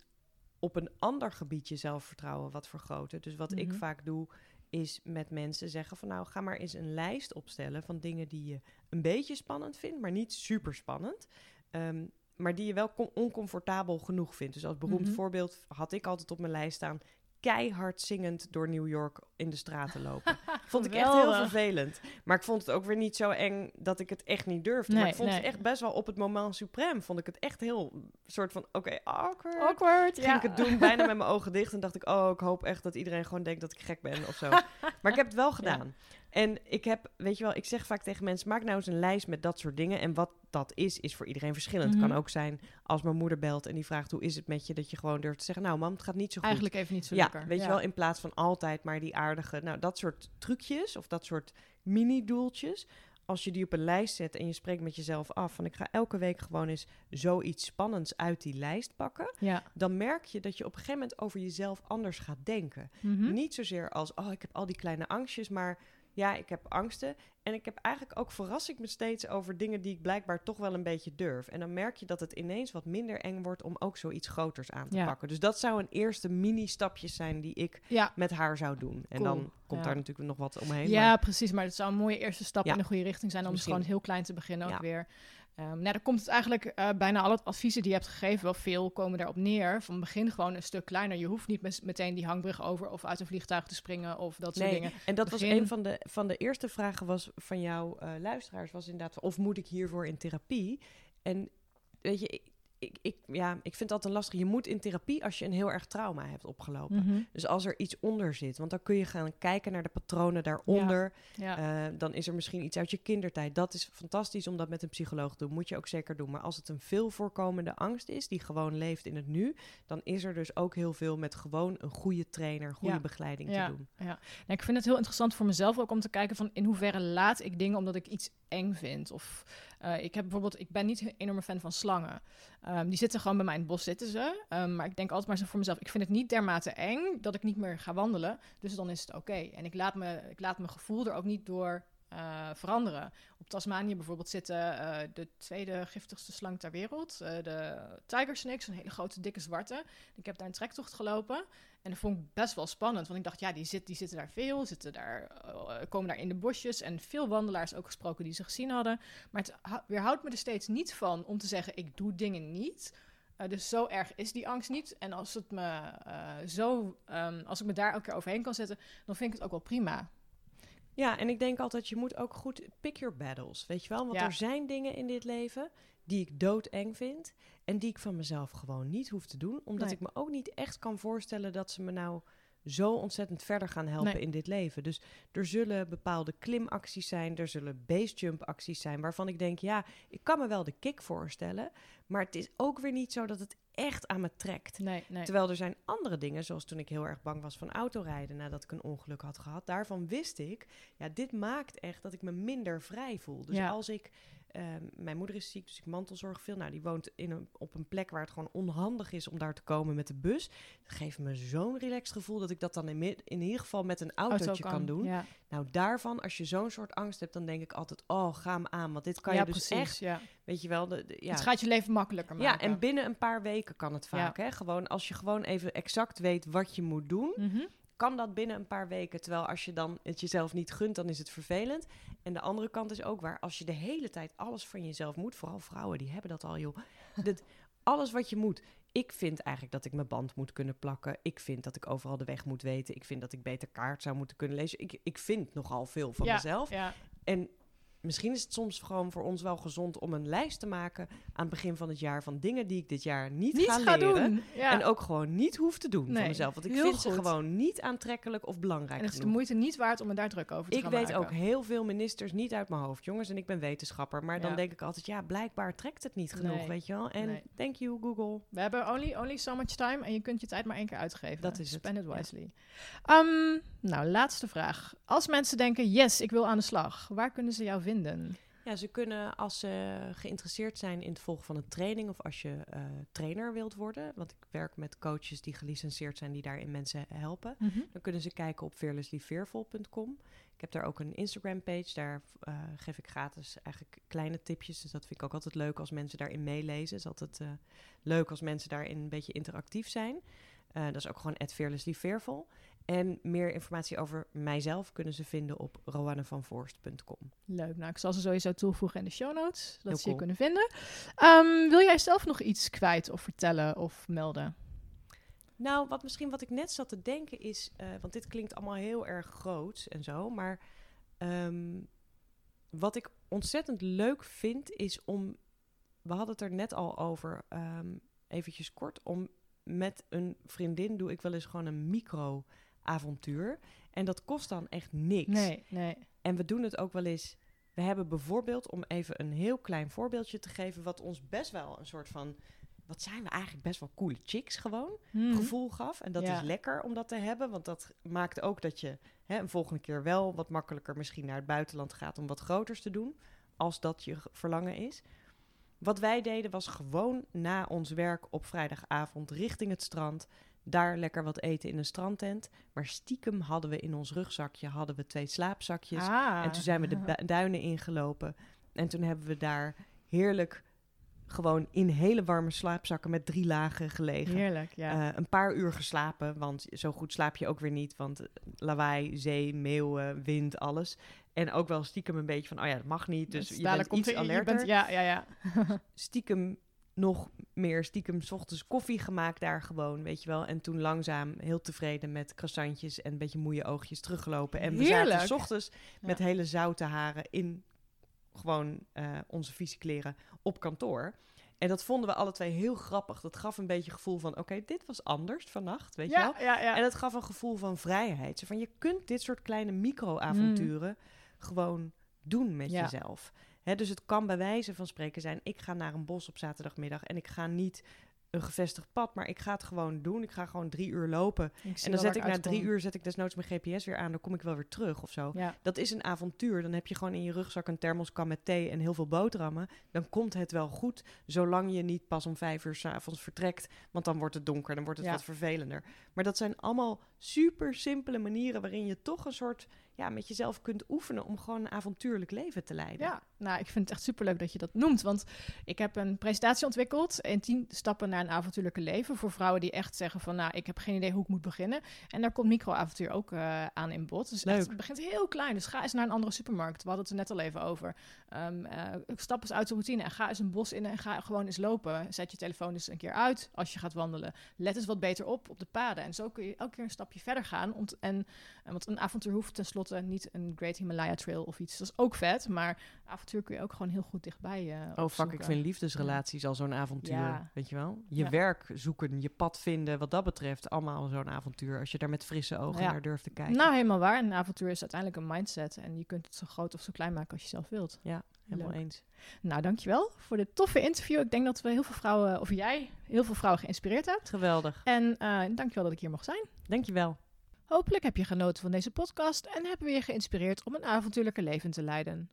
op een ander gebied je zelfvertrouwen wat vergroten. Dus wat ik Mhm. vaak doe, is met mensen zeggen van... nou, ga maar eens een lijst opstellen van dingen die je een beetje spannend vindt... maar niet super spannend. Ehm, maar die je wel com- oncomfortabel genoeg vindt. Dus als beroemd Mhm. voorbeeld had ik altijd op mijn lijst staan... keihard zingend door New York in de straten lopen. vond ik echt heel vervelend. Maar ik vond het ook weer niet zo eng dat ik het echt niet durfde. Nee, maar ik vond het echt best wel op het moment suprême... vond ik het echt heel soort van, oké, awkward. Awkward, Ging ja. ik het doen, bijna met mijn ogen dicht. En dacht ik, oh, ik hoop echt dat iedereen gewoon denkt dat ik gek ben of zo. maar ik heb het wel gedaan. En ik heb, weet je wel, ik zeg vaak tegen mensen: maak nou eens een lijst met dat soort dingen. En wat dat is, is voor iedereen verschillend. Het Mhm. kan ook zijn als mijn moeder belt en die vraagt: hoe is het met je? Dat je gewoon durft te zeggen: Nou, mam, het gaat niet zo goed. Eigenlijk even niet zo ja, lekker. weet je wel, in plaats van altijd maar die aardige, nou, dat soort trucjes of dat soort mini-doeltjes. Als je die op een lijst zet en je spreekt met jezelf af van ik ga elke week gewoon eens zoiets spannends uit die lijst pakken, Ja. dan merk je dat je op een gegeven moment over jezelf anders gaat denken. Mhm. Niet zozeer als, oh, ik heb al die kleine angstjes, maar ja, ik heb angsten. En ik heb eigenlijk ook, verras ik me steeds over dingen die ik blijkbaar toch wel een beetje durf. En dan merk je dat het ineens wat minder eng wordt om ook zoiets groters aan te Ja. pakken. Dus dat zou een eerste mini-stapjes zijn die ik Ja. met haar zou doen. En Cool, dan komt ja. daar natuurlijk nog wat omheen. Ja, maar- precies. Maar het zou een mooie eerste stap in de goede richting zijn om dus Misschien. gewoon heel klein te beginnen ook weer. Ehm nou, dan komt het eigenlijk eh, bijna alle adviezen die je hebt gegeven, wel veel komen daarop neer. Van begin gewoon een stuk kleiner. Je hoeft niet mes- meteen die hangbrug over of uit een vliegtuig te springen of dat soort Nee, dingen. en dat was een van de, van de eerste vragen was van jouw eh, luisteraars, was inderdaad, of moet ik hiervoor in therapie? En weet je, ik, ja, ik vind het altijd lastig. Je moet in therapie als je een heel erg trauma hebt opgelopen. Mhm. Dus als er iets onder zit, want dan kun je gaan kijken naar de patronen daaronder. Ja. Eh, dan is er misschien iets uit je kindertijd. Dat is fantastisch om dat met een psycholoog te doen. Moet je ook zeker doen. Maar als het een veel voorkomende angst is, die gewoon leeft in het nu, dan is er dus ook heel veel met gewoon een goede trainer, goede Ja. begeleiding Ja. te doen. Nou, ik vind het heel interessant voor mezelf ook om te kijken van in hoeverre laat ik dingen omdat ik iets eng vind. Of eh, ik heb bijvoorbeeld, ik ben niet een enorme fan van slangen. Ehm, die zitten gewoon bij mij in het bos zitten ze. Ehm, maar ik denk altijd maar zo voor mezelf, ik vind het niet dermate eng dat ik niet meer ga wandelen. Dus dan is het oké. En ik laat, me, ik laat mijn gevoel er ook niet door eh, veranderen. Op Tasmanië bijvoorbeeld zitten eh, de tweede giftigste slang ter wereld. eh, de tiger snake, zo'n hele grote dikke zwarte. Ik heb daar een trektocht gelopen. En dat vond ik best wel spannend. Want ik dacht, ja, die, zit, die zitten daar veel. Zitten daar, komen daar in de bosjes. En veel wandelaars ook gesproken die ze gezien hadden. Maar het hou- weerhoudt me er steeds niet van om te zeggen, ik doe dingen niet. Dus zo erg is die angst niet. En als, het me, zo, ehm, als ik me daar elke keer overheen kan zetten, dan vind ik het ook wel prima. Ja, en ik denk altijd, je moet ook goed pick your battles, weet je wel? Want Ja. er zijn dingen in dit leven die ik doodeng vind en die ik van mezelf gewoon niet hoef te doen, omdat Nee. ik me ook niet echt kan voorstellen dat ze me nou zo ontzettend verder gaan helpen Nee. in dit leven. Dus er zullen bepaalde klimacties zijn, er zullen basejump acties zijn waarvan ik denk, ja, ik kan me wel de kick voorstellen, maar het is ook weer niet zo dat het echt aan me trekt. Nee, nee. Terwijl er zijn andere dingen, zoals toen ik heel erg bang was van autorijden nadat ik een ongeluk had gehad. Daarvan wist ik, ja, dit maakt echt dat ik me minder vrij voel. Dus Ja. als ik, ehm, mijn moeder is ziek, dus ik mantelzorg veel. Nou, die woont in een, op een plek waar het gewoon onhandig is om daar te komen met de bus. Dat geeft me zo'n relaxed gevoel dat ik dat dan in, ieder geval met een Auto autootje kan. doen. Ja, Nou, daarvan, als je zo'n soort angst hebt, dan denk ik altijd, oh, ga hem aan. Want dit kan ja je dus precies. echt, ja. weet je wel, de, de- ja, Het gaat je leven makkelijker ja, maken. en binnen een paar weken kan het vaak. Hè? Gewoon als je gewoon even exact weet wat je moet doen, Mhm. Kan dat binnen een paar weken. Terwijl als je dan het jezelf niet gunt, dan is het vervelend. En de andere kant is ook waar. Als je de hele tijd alles van jezelf moet, vooral vrouwen, die hebben dat al, joh. Dat, alles wat je moet. Ik vind eigenlijk dat ik mijn band moet kunnen plakken. Ik vind dat ik overal de weg moet weten. Ik vind dat ik beter kaart zou moeten kunnen lezen. Ik, ik vind nogal veel van ja, mezelf. Ja, En misschien is het soms gewoon voor ons wel gezond om een lijst te maken aan het begin van het jaar van dingen die ik dit jaar niet, niet ga, leren. doen. Ja. En ook gewoon niet hoef te doen Nee, van mezelf. Want ik vind ze gewoon niet aantrekkelijk of belangrijk en het is de moeite niet waard om me daar druk over te Ik gaan weet maken. ook heel veel ministers niet uit mijn hoofd, jongens. En ik ben wetenschapper. Maar dan Ja. denk ik altijd, ja, blijkbaar trekt het niet genoeg, Nee. weet je wel. En Nee. thank you, Google. We hebben only, only so much time en je kunt je tijd maar één keer uitgeven. Dat is het, Spend it ja. wisely. Ehm, nou, laatste vraag. Als mensen denken, yes, ik wil aan de slag. Waar kunnen ze jou vinden? Ja, ze kunnen als ze geïnteresseerd zijn in het volgen van een training of als je eh, trainer wilt worden, want ik werk met coaches die gelicenseerd zijn die daarin mensen helpen, dan kunnen ze kijken op fearlesslyfearful.com. Ik heb daar ook een Instagram page, daar eh, geef ik gratis eigenlijk kleine tipjes, dus dat vind ik ook altijd leuk als mensen daarin meelezen. Het is altijd eh, leuk als mensen daarin een beetje interactief zijn. Dat is ook gewoon @fearlesslyfearful. En meer informatie over mijzelf kunnen ze vinden op roannevanvoorst.com. Leuk. Nou, ik zal ze sowieso toevoegen in de show notes, dat Heel ze je kunnen vinden. Ehm, wil jij zelf nog iets kwijt of vertellen of melden? Nou, wat misschien wat ik net zat te denken is, eh, want dit klinkt allemaal heel erg groot en zo, maar ehm, wat ik ontzettend leuk vind is om, we hadden het er net al over, ehm eventjes kort, om met een vriendin doe ik wel eens gewoon een micro-avontuur en dat kost dan echt niks. Nee, nee. En we doen het ook wel eens. We hebben bijvoorbeeld, om even een heel klein voorbeeldje te geven, wat ons best wel een soort van. Wat zijn we eigenlijk best wel coole chicks gewoon Mhm. gevoel gaf. En dat Ja. is lekker om dat te hebben. Want dat maakt ook dat je hè, een volgende keer wel wat makkelijker misschien naar het buitenland gaat om wat groters te doen. Als dat je verlangen is. Wat wij deden was gewoon na ons werk op vrijdagavond richting het strand. Daar lekker wat eten in een strandtent. Maar stiekem hadden we in ons rugzakje hadden we twee slaapzakjes. Ah. En toen zijn we de duinen ingelopen. En toen hebben we daar heerlijk gewoon in hele warme slaapzakken met drie lagen gelegen. Heerlijk, ja. Eh, een paar uur geslapen, want zo goed slaap je ook weer niet. Want eh, lawaai, zee, meeuwen, wind, alles. En ook wel stiekem een beetje van, oh ja, dat mag niet. Dus, je dadelijk bent iets er- je alerter. bent- ja, ja, ja. Stiekem nog meer, stiekem 's ochtends koffie gemaakt daar gewoon, weet je wel. En toen langzaam heel tevreden met croissantjes en een beetje moeie oogjes teruggelopen. En we Heerlijk. zaten 's ochtends met hele zoute haren in gewoon eh, onze vieze kleren op kantoor. En dat vonden we alle twee heel grappig. Dat gaf een beetje gevoel van, oké, dit was anders vannacht, weet je wel. Ja. En het gaf een gevoel van vrijheid. Zo van, je kunt dit soort kleine micro-avonturen gewoon doen met jezelf. Dus het kan bij wijze van spreken zijn... ik ga naar een bos op zaterdagmiddag... en ik ga niet een gevestigd pad, maar ik ga het gewoon doen. Ik ga gewoon drie uur lopen. En dan zet ik na drie uur zet ik desnoods mijn GPS weer aan. Dan kom ik wel weer terug of zo. Ja, Dat is een avontuur. Dan heb je gewoon in je rugzak een thermoskan met thee en heel veel boterhammen. Dan komt het wel goed, zolang je niet pas om vijf uur s'avonds vertrekt. Want dan wordt het donker, dan wordt het Ja. wat vervelender. Maar dat zijn allemaal super simpele manieren waarin je toch een soort ja, met jezelf kunt oefenen om gewoon een avontuurlijk leven te leiden. ja, nou, ik vind het echt superleuk dat je dat noemt. Want ik heb een presentatie ontwikkeld in 10 stappen naar een avontuurlijke leven. Voor vrouwen die echt zeggen van, nou, ik heb geen idee hoe ik moet beginnen. En daar komt microavontuur ook eh, aan in bod. Dus echt, Leuk. het begint heel klein. Dus ga eens naar een andere supermarkt. We hadden het er net al even over. Ehm, eh, stap eens uit de routine en ga eens een bos in en ga gewoon eens lopen. Zet je telefoon eens een keer uit als je gaat wandelen. Let eens wat beter op op de paden. En zo kun je elke keer een stapje verder gaan. En want een avontuur hoeft tenslotte tenslotte niet een Great Himalaya Trail of iets. Dat is ook vet, maar avontuur kun je ook gewoon heel goed dichtbij eh Oh fuck, ik vind liefdesrelaties al zo'n avontuur. Ja. Weet je wel? Je Ja. werk zoeken, je pad vinden, wat dat betreft, allemaal zo'n avontuur. Als je daar met frisse ogen Ja. naar durft te kijken. Nou, helemaal waar. Een avontuur is uiteindelijk een mindset. En je kunt het zo groot of zo klein maken als je zelf wilt. Helemaal leuk. eens. Nou, dankjewel voor dit toffe interview. Ik denk dat we heel veel vrouwen, of jij, heel veel vrouwen geïnspireerd hebt. Geweldig. En eh dankjewel dat ik hier mocht zijn. Dankjewel. Hopelijk heb je genoten van deze podcast en hebben we je geïnspireerd om een avontuurlijke leven te leiden.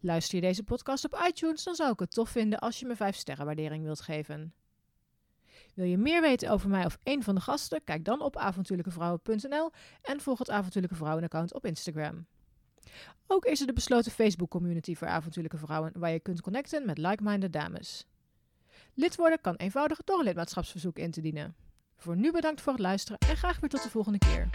Luister je deze podcast op iTunes, dan zou ik het tof vinden als je me 5 sterren waardering wilt geven. Wil je meer weten over mij of een van de gasten? Kijk dan op avontuurlijkevrouwen.nl en volg het Avontuurlijke Vrouwen account op Instagram. Ook is er de besloten Facebook community voor avontuurlijke vrouwen waar je kunt connecten met like-minded dames. Lid worden kan eenvoudig door een lidmaatschapsverzoek in te dienen. Voor nu bedankt voor het luisteren en graag weer tot de volgende keer.